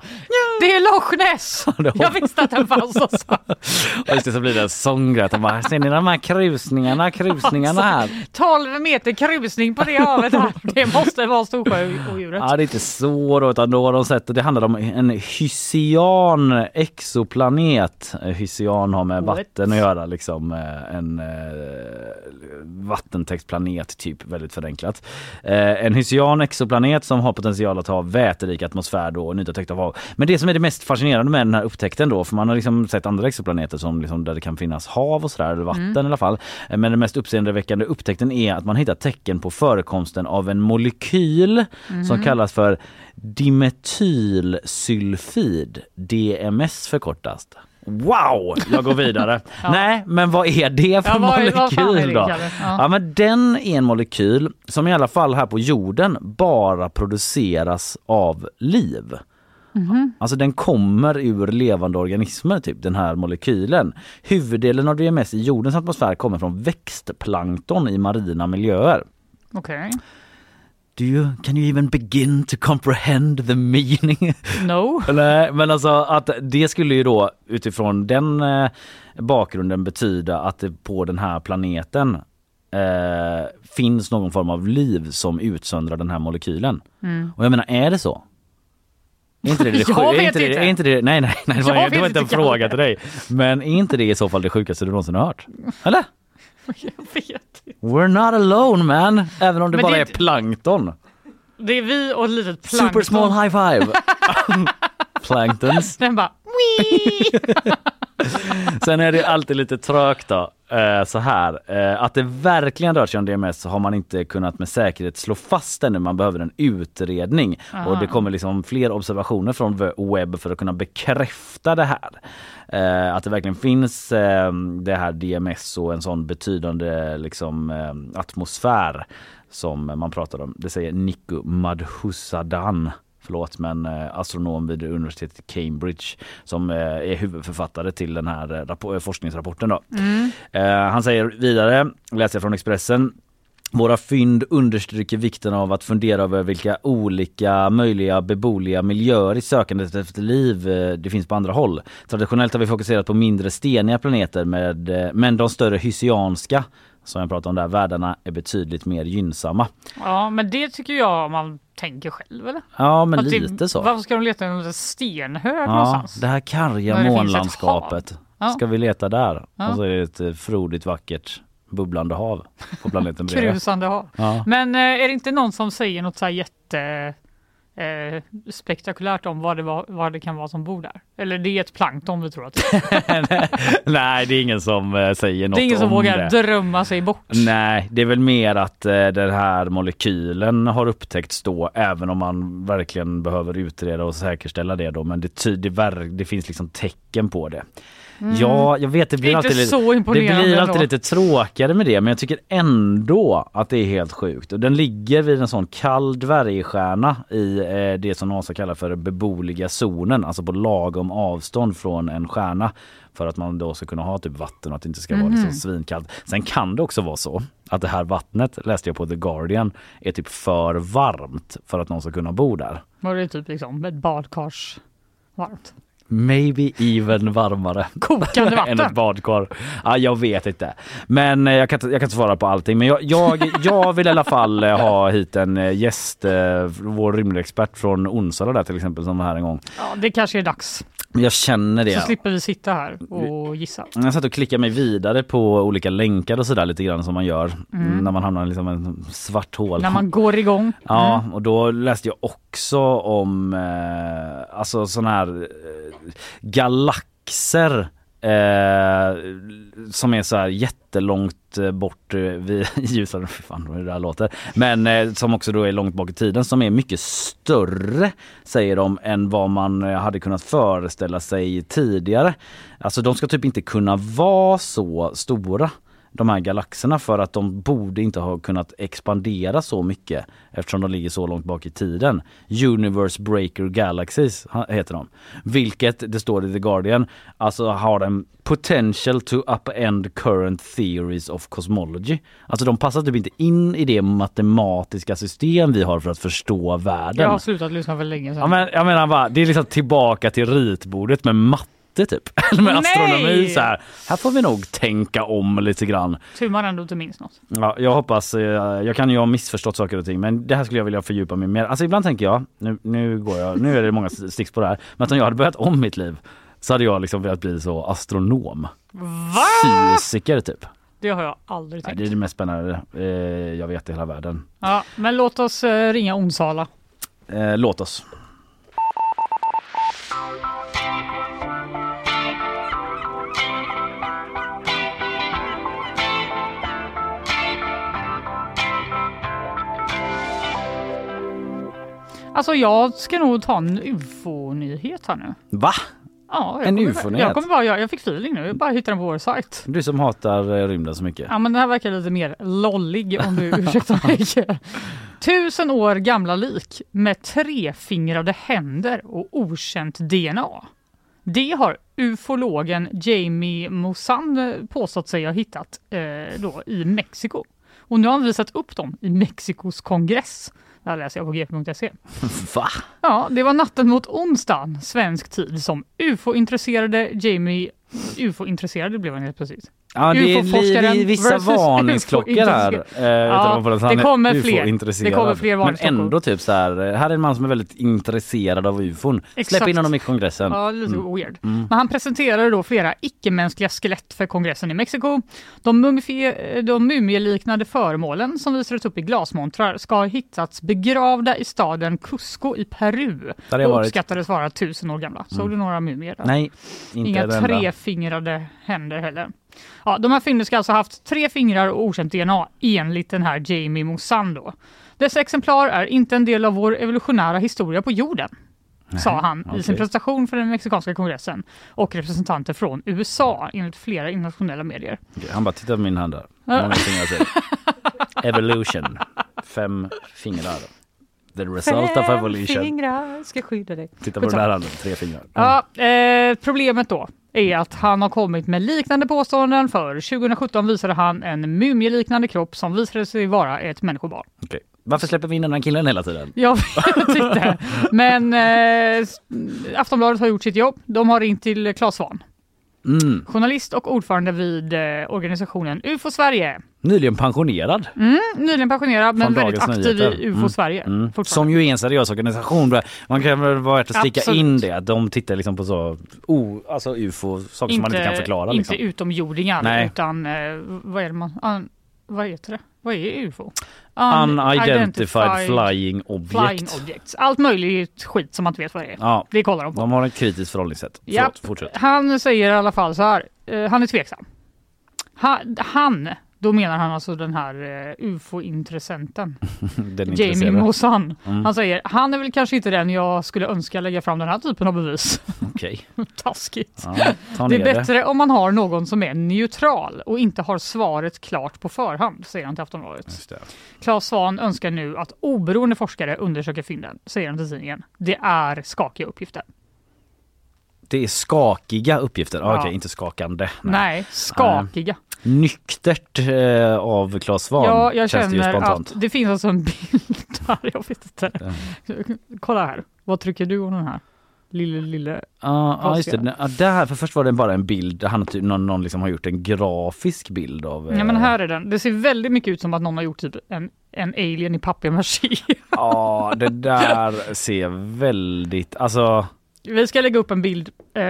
det är Loch Ness! Jag visste att den fanns också. Och just det, så blir det en sån grej. att de bara, Ser ni de här krusningarna, krusningarna här? 12 meter krusning på det havet här. Det måste vara Storsjöodjuret. Ja, det är inte så då, utan då har de sett det handlar om en Hysian exoplanet. Hysian har med What? vatten att göra, liksom eh, en eh, vattentäckt planet, typ väldigt förenklat. Eh, en Hysian exoplanet som har potential att ha väterik atmosfär då och en yta täckt av hav. Men det som är det mest fascinerande med den här upptäckten då, för man har liksom sett andra exoplaneter som liksom där det kan finnas hav och sådär, eller vatten Mm. i alla fall. Eh, Men den mest uppseendeväckande upptäckten är att man hittat tecken på förekomsten av en molekyl som Mhm. kallas för dimetylsylfid, DMS förkortas. Wow! Jag går vidare. Nej, men vad är det för Ja, molekyl det, då? Kalle? Ja. Ja, men den är en molekyl som i alla fall här på jorden bara produceras av liv. Mhm. Alltså den kommer ur levande organismer, typ den här molekylen. Huvuddelen av DMS i jordens atmosfär kommer från växtplankton i marina miljöer. Okej. Do you, can you even begin to comprehend the meaning? No. Nej, men alltså att det skulle ju då utifrån den eh, bakgrunden betyda att det på den här planeten eh, finns någon form av liv som utsöndrar den här molekylen. Mm. Och jag menar, är det så? Är inte det, det, Jag vet inte det, inte. det Nej, nej, nej det var, det var inte en fråga till dig. Men är inte det i så fall det sjukaste du någonsin har hört? Eller? Jag vet inte. We're not alone man! Även om det Men bara det- är plankton. Det är vi och ett litet plankton. Super small high five! Planktons. Den bara! Sen är det alltid lite trögt då. Eh, så här, eh, att det verkligen rör sig om DMS har man inte kunnat med säkerhet slå fast ännu. Man behöver en utredning Aha. och det kommer liksom fler observationer från webb för att kunna bekräfta det här. Eh, att det verkligen finns eh, det här DMS och en sån betydande liksom, eh, atmosfär som man pratar om. Det säger Nico Madhusadan förlåt, men eh, astronom vid universitetet Cambridge som eh, är huvudförfattare till den här eh, forskningsrapporten. Då. Mm. Han säger vidare, läser jag från Expressen, våra fynd understryker vikten av att fundera över vilka olika möjliga beboeliga miljöer i sökandet efter liv eh, det finns på andra håll. Traditionellt har vi fokuserat på mindre steniga planeter med, eh, men de större hysianska som jag pratade om där, världarna är betydligt mer gynnsamma. Ja, men det tycker jag man tänker själv eller? Ja men Att det- lite så. Varför ska de leta en stenhög Ja, någonstans? det här karga det månlandskapet. Ja. Ska vi leta där? Ja. Och så är det ett eh, frodigt vackert bubblande hav på planeten bredvid. Krusande hav. Ja. Men eh, är det inte någon som säger något så här jätte eh, spektakulärt om vad det, var, vad det kan vara som bor där? Eller det är ett plankton vi tror att det är. Nej, det är ingen som eh, säger något Det är ingen som om vågar det. drömma sig bort. Nej, det är väl mer att eh, den här molekylen har upptäckts då, även om man verkligen behöver utreda och säkerställa det då. Men det, ty- det, ver- det finns liksom tecken på det. Mm. Ja, jag vet det blir alltid lite, det blir alltid ändå. lite tråkigare med det men jag tycker ändå att det är helt sjukt. Och den ligger vid en sån kall dvärgstjärna i eh, det som NASA kallar för beboeliga zonen, alltså på lagom avstånd från en stjärna för att man då ska kunna ha typ vatten och att det inte ska vara Mhm. liksom svinkallt. Sen kan det också vara så att det här vattnet, läste jag på The Guardian, är typ för varmt för att någon ska kunna bo där. Var det typ liksom ett badkars varmt? Maybe even varmare. Kokande vatten. än ett badkar. Ja, jag vet inte. Men eh, jag kan, jag kan inte svara på allting. Men jag, jag, jag vill i alla fall eh, ha hit en eh, gäst, vår rymdexpert från Onsala där till exempel som var här en gång. Ja, det kanske är dags. Jag känner det. Så slipper vi sitta här och gissa. Jag satt och klickade mig vidare på olika länkar och sådär lite grann som man gör Mm. när man hamnar i liksom en svart hål. När man går igång. Ja, Mm. och då läste jag också om eh, alltså sådana här eh, galaxer eh, som är så här jättelångt eh, bort eh, vid ljusare, fan hur det här låter. Men eh, som också då är långt bak i tiden som är mycket större säger de än vad man eh, hade kunnat föreställa sig tidigare. Alltså de ska typ inte kunna vara så stora de här galaxerna för att de borde inte ha kunnat expandera så mycket eftersom de ligger så långt bak i tiden. Universe Breaker Galaxies heter de. Vilket, det står i The Guardian, alltså har en potential to upend current theories of cosmology. Alltså de passar typ inte in i det matematiska system vi har för att förstå världen. Jag har slutat lyssna för länge sedan. Ja, men, jag menar bara, det är liksom tillbaka till ritbordet med matte typ. Eller med Nej! astronomi så här. Här får vi nog tänka om lite grann. Tur man ändå inte minns något. Ja, jag hoppas, eh, jag kan ju ha missförstått saker och ting men det här skulle jag vilja fördjupa mig mer. Alltså ibland tänker jag, nu, nu går jag, nu är det många sticks på det här, men att om jag hade börjat om mitt liv så hade jag liksom velat bli så astronom. Va? Fysiker typ. Det har jag aldrig tänkt. det är det mest spännande eh, jag vet i hela världen. Ja, men låt oss eh, ringa Onsala. Eh, låt oss. Alltså jag ska nog ta en ufo-nyhet här nu. Va? Ja, En ufo-nyhet? Jag kommer bara, jag, jag fick feeling nu, jag bara hittade den på vår sajt. Du som hatar eh, rymden så mycket. Ja men den här verkar lite mer lollig om du ursäktar mig. Tusen år gamla lik med trefingrade händer och okänt DNA. Det har ufologen Jamie Moussan eh, påstått sig ha hittat eh, då i Mexiko. Och nu har han visat upp dem i Mexikos kongress. Det här läser jag på gp.se. Va? Ja, det var natten mot onsdagen, svensk tid, som ufo-intresserade Jamie... Ufo-intresserade blev han helt precis. Ja, det är vissa varningsklockor här. Eh, Ja, han det är kommer fler. Det kommer fler Men ändå typ så här, eh, här är en man som är väldigt intresserad av ufon. Släpp Exakt. in honom i kongressen. Ja, lite Mm. weird. Mm. Men han presenterade då flera icke-mänskliga skelett för kongressen i Mexiko. De, mumifie- de mumieliknande föremålen som visades upp i glasmontrar ska ha hittats begravda i staden Cusco i Peru Där och uppskattades vara tusen år gamla. Såg Mm. du några mumier där? Nej, inte Inga trefingrade händer heller. Ja, de här fynden ska alltså ha haft tre fingrar och okänt DNA enligt den här Jamie Mosando. Dessa exemplar är inte en del av vår evolutionära historia på jorden. sa han i sin presentation för den mexikanska kongressen och representanter från USA enligt flera internationella medier. Han bara, titta på min hand där. Många fingrar du? Evolution. Fem fingrar. The result of evolution. fingrar ska skydda dig. Titta på den Skitsamma. här handen, tre fingrar. Ja, eh, problemet då är att han har kommit med liknande påståenden för 2017 visade han en mumieliknande kropp som visade sig vara ett människobarn. Okej. Varför släpper vi in den här killen hela tiden? Jag tyckte. Men eh, Aftonbladet har gjort sitt jobb. De har ringt till Claes Svahn, Mm. journalist och ordförande vid eh, organisationen UFO Sverige. Nyligen pensionerad. Mm, nyligen pensionerad men väldigt Dagens aktiv Nyheter. i UFO Mm. Sverige. Mm. Som ju är en seriös organisation. Man kan väl vara värt att sticka Absolut. in det. att De tittar liksom på så o, alltså ufo, saker som man inte kan förklara. Liksom. Inte utomjordingar Nej. utan eh, vad är det man, an, vad heter det? Vad är UFO? Unidentified flying object. flying objects. Allt möjligt skit som man inte vet vad det är. Ja, Det kollar de på. de har ett kritiskt förhållningssätt. Förlåt, fortsätt. han säger i alla fall så här, eh, han är tveksam. Han, han, då menar han alltså den här eh, ufo-intressenten. Jamie. Mosan. Mm. Han säger, han är väl kanske inte den jag skulle önska lägga fram den här typen av bevis. Okej. Taskigt. Ja, det är ner det. bättre om man har någon som är neutral och inte har svaret klart på förhand, säger han till Aftonbladet. Claes Svahn önskar nu att oberoende forskare undersöker fynden, säger han till tidningen. Det är skakiga uppgifter. Det är skakiga uppgifter. Ja. Ja. Okej, inte skakande. Nej, skakiga. Nyktert eh, av Claes Svahn Ja, jag känns det känner spontant. att det finns alltså en bild där, jag vet inte. Kolla här, vad trycker du om den här? Lille, lille. Ja, ja just det. Ja, där, för först var det bara en bild, han, typ- någon, någon liksom har gjort en grafisk bild av... Ja men eh, här är den. Det ser väldigt mycket ut som att någon har gjort typ en, en alien i papier-maché. Ja, det där ser väldigt, alltså... Vi ska lägga upp en bild eh,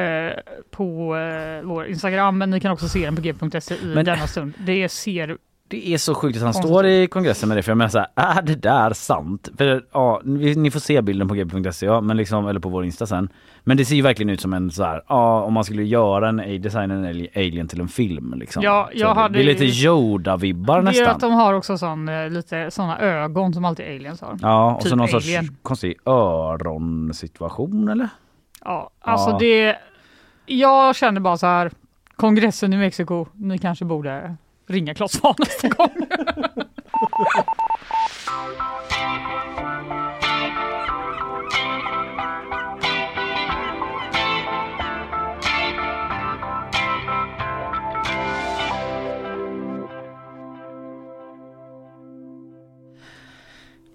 på eh, vår Instagram men ni kan också se den på g.se i Men- denna stund. Det ser Det är så sjukt att han Konstigt. står i kongressen med det för jag menar så här, är det där sant? För ja, ni får se bilden på g.se ja, men liksom, eller på vår Insta sen. Men det ser ju verkligen ut som en så här, ja om man skulle göra en A-design en ali- alien till en film liksom. Ja, jag Så hade Det är lite Yoda-vibbar det är nästan. att de har också sån, eh, lite såna ögon som alltid aliens har. Ja, och Typ så någon sorts alien. konstig öronsituation eller? Ja, alltså Ja. det... Jag känner bara så här, kongressen i Mexiko, ni kanske borde ringa Claes Svahn nästa gång.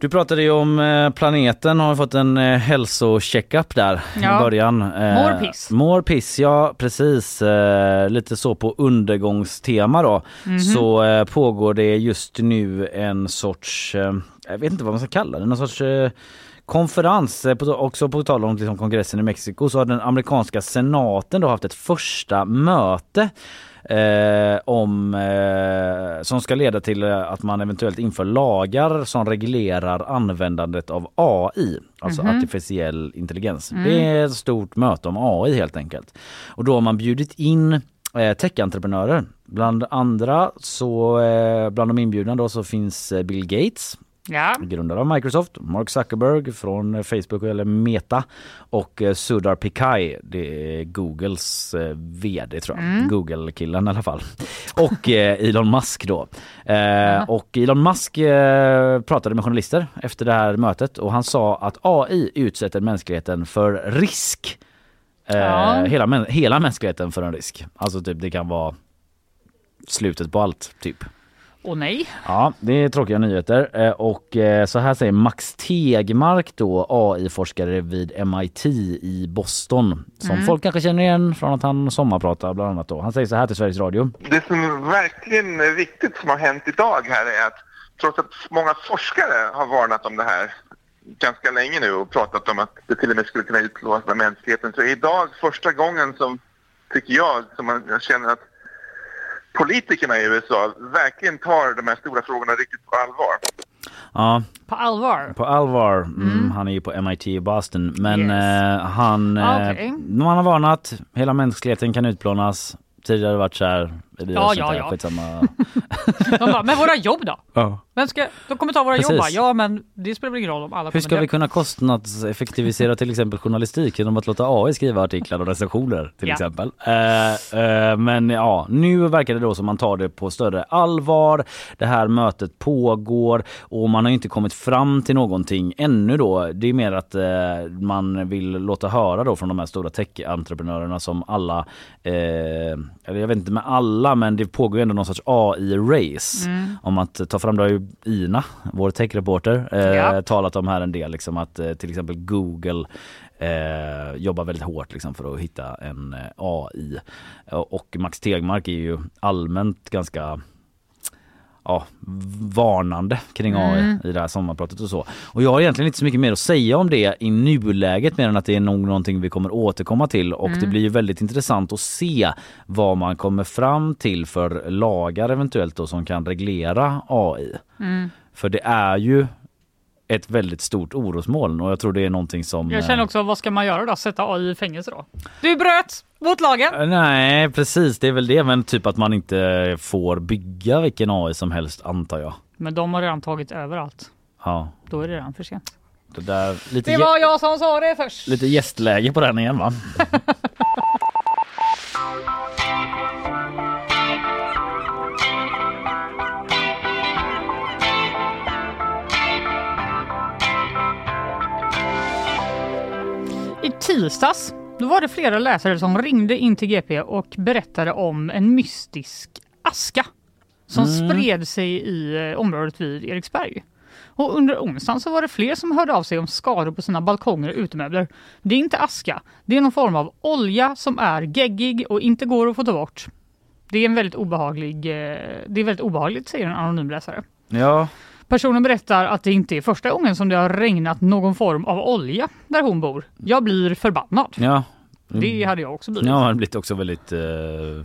Du pratade ju om eh, planeten, har fått en eh, hälsocheckup där Ja. i början. Eh, Mår piss. Mår piss, ja precis. Lite så på undergångstema då. Mhm. Så eh, pågår det just nu en sorts, jag vet inte vad man ska kalla det, någon sorts konferens. Också på tal om liksom, kongressen i Mexiko så har den amerikanska senaten då haft ett första möte eh, om, eh, som ska leda till eh, att man eventuellt inför lagar som reglerar användandet av AI, alltså Mhm. artificiell intelligens. Mm. Det är ett stort möte om AI helt enkelt. Och då har man bjudit in eh, techentreprenörer. Bland andra så, eh, bland de inbjudna då så finns Bill Gates, Ja. grundare av Microsoft, Mark Zuckerberg från eh, Facebook eller Meta och eh, Sundar Pichai, det är Googles eh, VD tror jag, Mm. Google-killen i alla fall. Och Elon Musk då. Eh, och Elon Musk pratade med journalister efter det här mötet och han sa att AI utsätter mänskligheten för risk. Ja. hela, hela mänskligheten för en risk. Alltså typ det kan vara slutet på allt typ. Och nej. Ja, det är tråkiga nyheter. Eh, Och eh, så här säger Max Tegmark då, AI-forskare vid MIT i Boston. Som Mm. folk kanske känner igen från att han sommarpratar bland annat då. Han säger så här till Sveriges Radio. Det som verkligen är viktigt som har hänt idag här är att trots att många forskare har varnat om det här ganska länge nu och pratat om att det till och med skulle kunna utplåna mänskligheten så är idag första gången som, tycker jag, som man jag känner att politikerna i USA verkligen tar de här stora frågorna riktigt på allvar. Ja, På allvar? på allvar. Mm, Han är ju på MIT i Boston. Men eh, han, eh, Ah, okej. man har varnat. Hela mänskligheten kan utplånas. Tidigare har det varit så här. Ja, ja, ja. Skitsamma. De bara, men våra jobb då? Ja. Vem ska, de kommer ta våra Precis. jobb va? Ja men det spelar väl ingen roll om alla Hur ska vi kunna kostnadseffektivisera till exempel journalistik genom att låta AI skriva artiklar och recensioner till Ja. exempel. Eh, eh, men ja, nu verkar det då som man tar det på större allvar. Det här mötet pågår och man har inte kommit fram till någonting ännu då. Det är mer att eh, man vill låta höra då från de här stora tech-entreprenörerna som alla, eh, eller jag vet inte med alla, men det pågår ju ändå någon sorts AI-race Mm. om att ta fram, det har ju Ina, vår techreporter, eh, Ja. talat om här en del liksom att eh, till exempel Google eh, jobbar väldigt hårt liksom för att hitta en eh, AI. Och Max Tegmark är ju allmänt ganska ja, varnande kring AI Mm. i det här sommarpratet och så. Och jag har egentligen inte så mycket mer att säga om det i nuläget mer än att det är nog någonting vi kommer återkomma till och Mm. det blir ju väldigt intressant att se vad man kommer fram till för lagar eventuellt då som kan reglera AI. Mm. För det är ju ett väldigt stort orosmoln och jag tror det är någonting som... Jag känner också, vad ska man göra då? Sätta AI i fängelse då? Du bröt mot lagen! Eh, Nej precis, det är väl det men typ att man inte får bygga vilken AI som helst antar jag. Men de har redan tagit över allt. Ja, Då är det redan för sent. det där lite, Det var jag som sa det först! lite gästläge på den igen va? tisdags då var det flera läsare som ringde in till GP och berättade om en mystisk aska som Mm. spred sig i eh, området vid Eriksberg. Och under onsdagen så var det fler som hörde av sig om skador på sina balkonger och utemöbler. Det är inte aska, det är någon form av olja som är geggig och inte går att få ta bort. Det är en väldigt obehaglig, eh, det är väldigt obehagligt säger en anonym läsare. Ja, Personen berättar att det inte är första gången som det har regnat någon form av olja där hon bor. Jag blir förbannad. ja. Det hade jag också blivit. Ja, man har blivit också väldigt eh,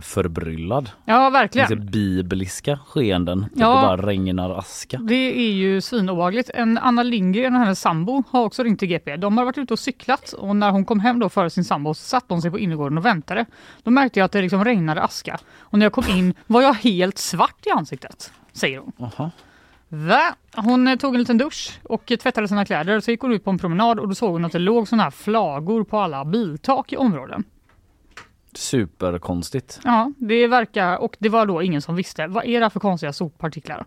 förbryllad. Ja, verkligen. Lite bibliska skeenden. Typ Ja. Det bara regnar aska. Det är ju svinobehagligt. En Anna Lindgren och hennes sambo har också ringt till GP. De har varit ute och cyklat och när hon kom hem då före sin sambo så satte hon sig på innergården och väntade. Då märkte jag att det liksom regnade aska och när jag kom in var jag helt svart i ansiktet, säger hon. Aha. Va? Hon eh, tog en liten dusch och tvättade sina kläder. Så gick hon ut på en promenad och då såg hon att det låg såna här flagor på alla biltak i områden. Superkonstigt. Ja, det verkar och det var då ingen som visste. Vad är det för konstiga soppartiklar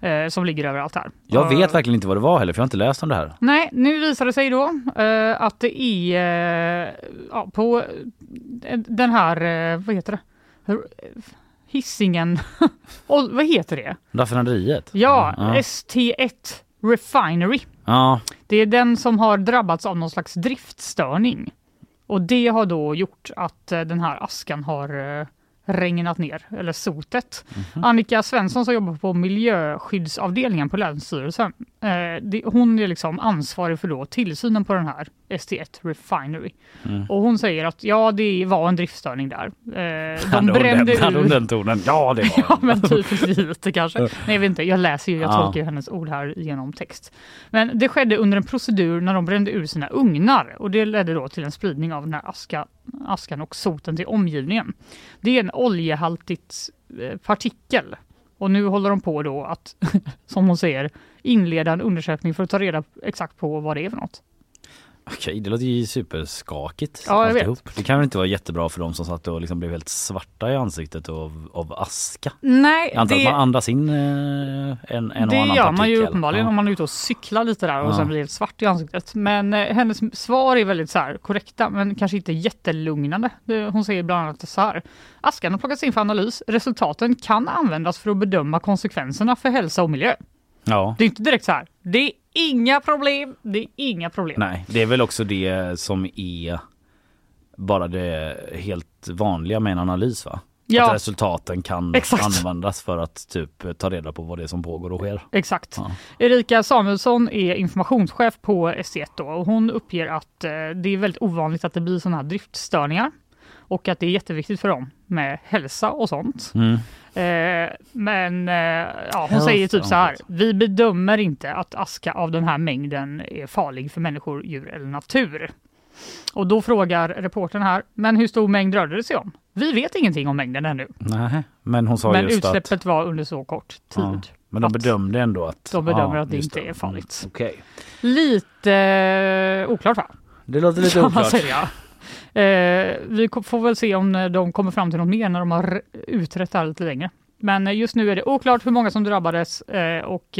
eh, som ligger överallt här? Jag Och- vet verkligen inte vad det var heller för jag har inte läst om det här. Nej, nu visar det sig då eh, att det är eh, ja, på eh, den här, vad heter det? Hissingen, Ol- vad heter det? Raffinaderiet? Ja, Ja. ST1 Refinery. Ja, Det är den som har drabbats av någon slags driftstörning. Och det har då gjort att eh, den här askan har eh, regnat ner, eller sotet. Mhm. Annika Svensson som jobbar på miljöskyddsavdelningen på Länsstyrelsen, eh, det, hon är liksom ansvarig för då tillsynen på den här ST1 Refinery. Mm. Och hon säger att ja, det var en driftstörning där. Eh, de hade brände den, hade ur... den tonen? Ja det var Ja men typ lite kanske. Nej jag vet inte, jag läser ju, jag Ja. tolkar ju hennes ord här genom text. Men det skedde under en procedur när de brände ur sina ugnar och det ledde då till en spridning av den här aska, askan och soten till omgivningen. Det är en oljehaltigt eh, partikel och nu håller de på då att, som hon säger, inleda en undersökning för att ta reda exakt på vad det är för något. Okej, det låter ju superskakigt. Ja, jag vet. Det kan väl inte vara jättebra för dem som satt och liksom blev helt svarta i ansiktet av, av aska? Nej, Jag antar det- att man andas in eh, en, en och det annan gör man ju partikel. uppenbarligen Ja. om man är ute och cyklar lite där och Ja. sen blir helt svart i ansiktet. Men eh, hennes svar är väldigt så här korrekta men kanske inte jättelugnande. Det, hon säger bland annat så här. Askan har plockats in för analys. Resultaten kan användas för att bedöma konsekvenserna för hälsa och miljö. Ja. Det är inte direkt så här. Det är inga problem. Det är inga problem. Nej, det är väl också det som är bara det helt vanliga med en analys va? Ja. Att resultaten kan Exakt. användas för att typ ta reda på vad det är som pågår och sker. Exakt. Ja. Erika Samuelsson är informationschef på S1 då, och hon uppger att eh, det är väldigt ovanligt att det blir sådana här driftstörningar och att det är jätteviktigt för dem med hälsa och sånt. Mm. Eh, men eh, ja, hon säger typ så här. Vi bedömer inte att aska av den här mängden är farlig för människor, djur eller natur. Och då frågar reportern här, men hur stor mängd rörde det sig om? Vi vet ingenting om mängden ännu. Nej, men hon sa Men just utsläppet att... var under så kort tid. Ja, men de bedömde ändå att... De bedömer ja, att det inte är farligt. Mm, Okej. Lite eh, oklart va? Det låter lite oklart. Eh, vi får väl se om eh, de kommer fram till något mer när de har utrett det här lite längre. Men eh, just nu är det oklart hur många som drabbades och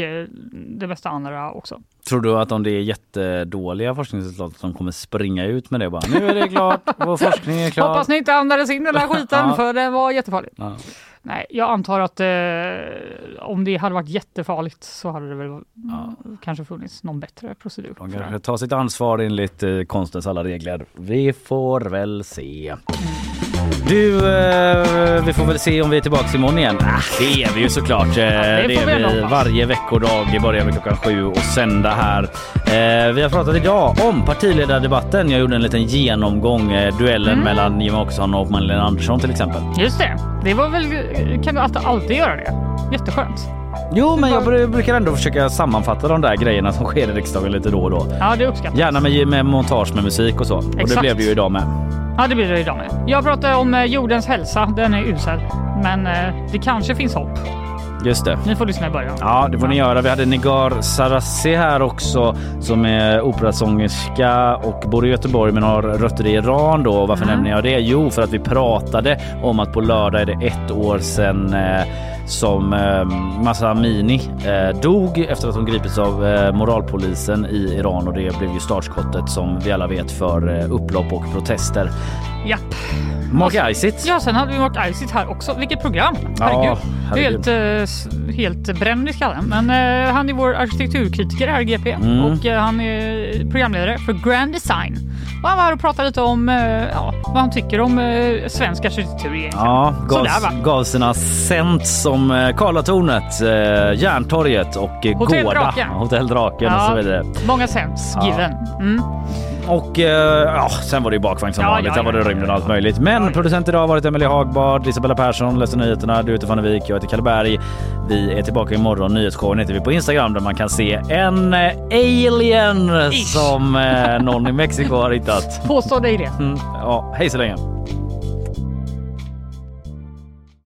det mesta andra också. Tror du att om det är jättedåliga forskningsresultat som kommer springa ut med det bara nu är det klart, vår forskning är klar. Hoppas ni inte andades in den här skiten Ja. för den var jättefarlig. Ja. Nej, jag antar att eh, om det hade varit jättefarligt så hade det väl kanske funnits någon bättre procedur. De kanske tar sitt ansvar enligt eh, konstens alla regler. Vi får väl se. Du, eh, vi får väl se om vi är tillbaka imorgon igen. Ah, det är vi ju såklart. Eh, det får vi är vi varje veckodag. börjar vi klockan sju och sända här. Eh, vi har pratat idag om partiledardebatten. Jag gjorde en liten genomgång. Eh, duellen Mm. mellan Jimmie Åkesson och Magdalena Andersson till exempel. Just det, det var väl, kan du alltid, alltid göra det? Jätteskönt. Jo, men jag bru- brukar ändå försöka sammanfatta de där grejerna som sker i riksdagen lite då och då. Ja, det uppskattas. Gärna med, med montage med musik och så. Och det Exakt. blev det ju idag med. Ja, det blir det idag med. Jag pratade om eh, jordens hälsa. Den är usel. Men eh, det kanske finns hopp. Just det. Ni får lyssna i början. Ja, det får ni göra. Vi hade Nigar Sarassi här också som är operasångerska och bor i Göteborg men har rötter i Iran då. Och Varför Mm. nämner jag det? Jo, för att vi pratade om att på lördag är det ett år sedan eh, som eh, Massa Amini eh, dog efter att hon gripits av eh, moralpolisen i Iran och det blev ju startskottet som vi alla vet för eh, upplopp och protester. Japp. Mark Isitt. Ja, sen hade vi Mark Isitt här också. Vilket program! Ja, Herregud. är herregud. helt, eh, helt bränd i skallen. Men eh, han är vår arkitekturkritiker här i GP Mm. och eh, han är programledare för Grand Design. Och han var här och pratade lite om eh, ja, vad han tycker om eh, svensk arkitektur egentligen. Ja, gav, Sådär gav sina cent som eh, Karlatornet, eh, Järntorget och eh, Hotell Gårda. Draken. Hotell Draken och så vidare. Många Ja. given. Mm. Och ja, sen var det ju bakvagn som Ja, vanligt. ja, Där var det ja, rymden och allt möjligt. Men producent idag har varit Emelie Hagbard, Isabella Persson läser nyheterna. Du heter Fannevik, jag heter Kalle Berg. Vi är tillbaka imorgon. Nyhetsshowen heter vi på Instagram där man kan se en alien Ish. som någon i Mexiko har hittat. Påstår dig det. Mm, ja, hej så länge.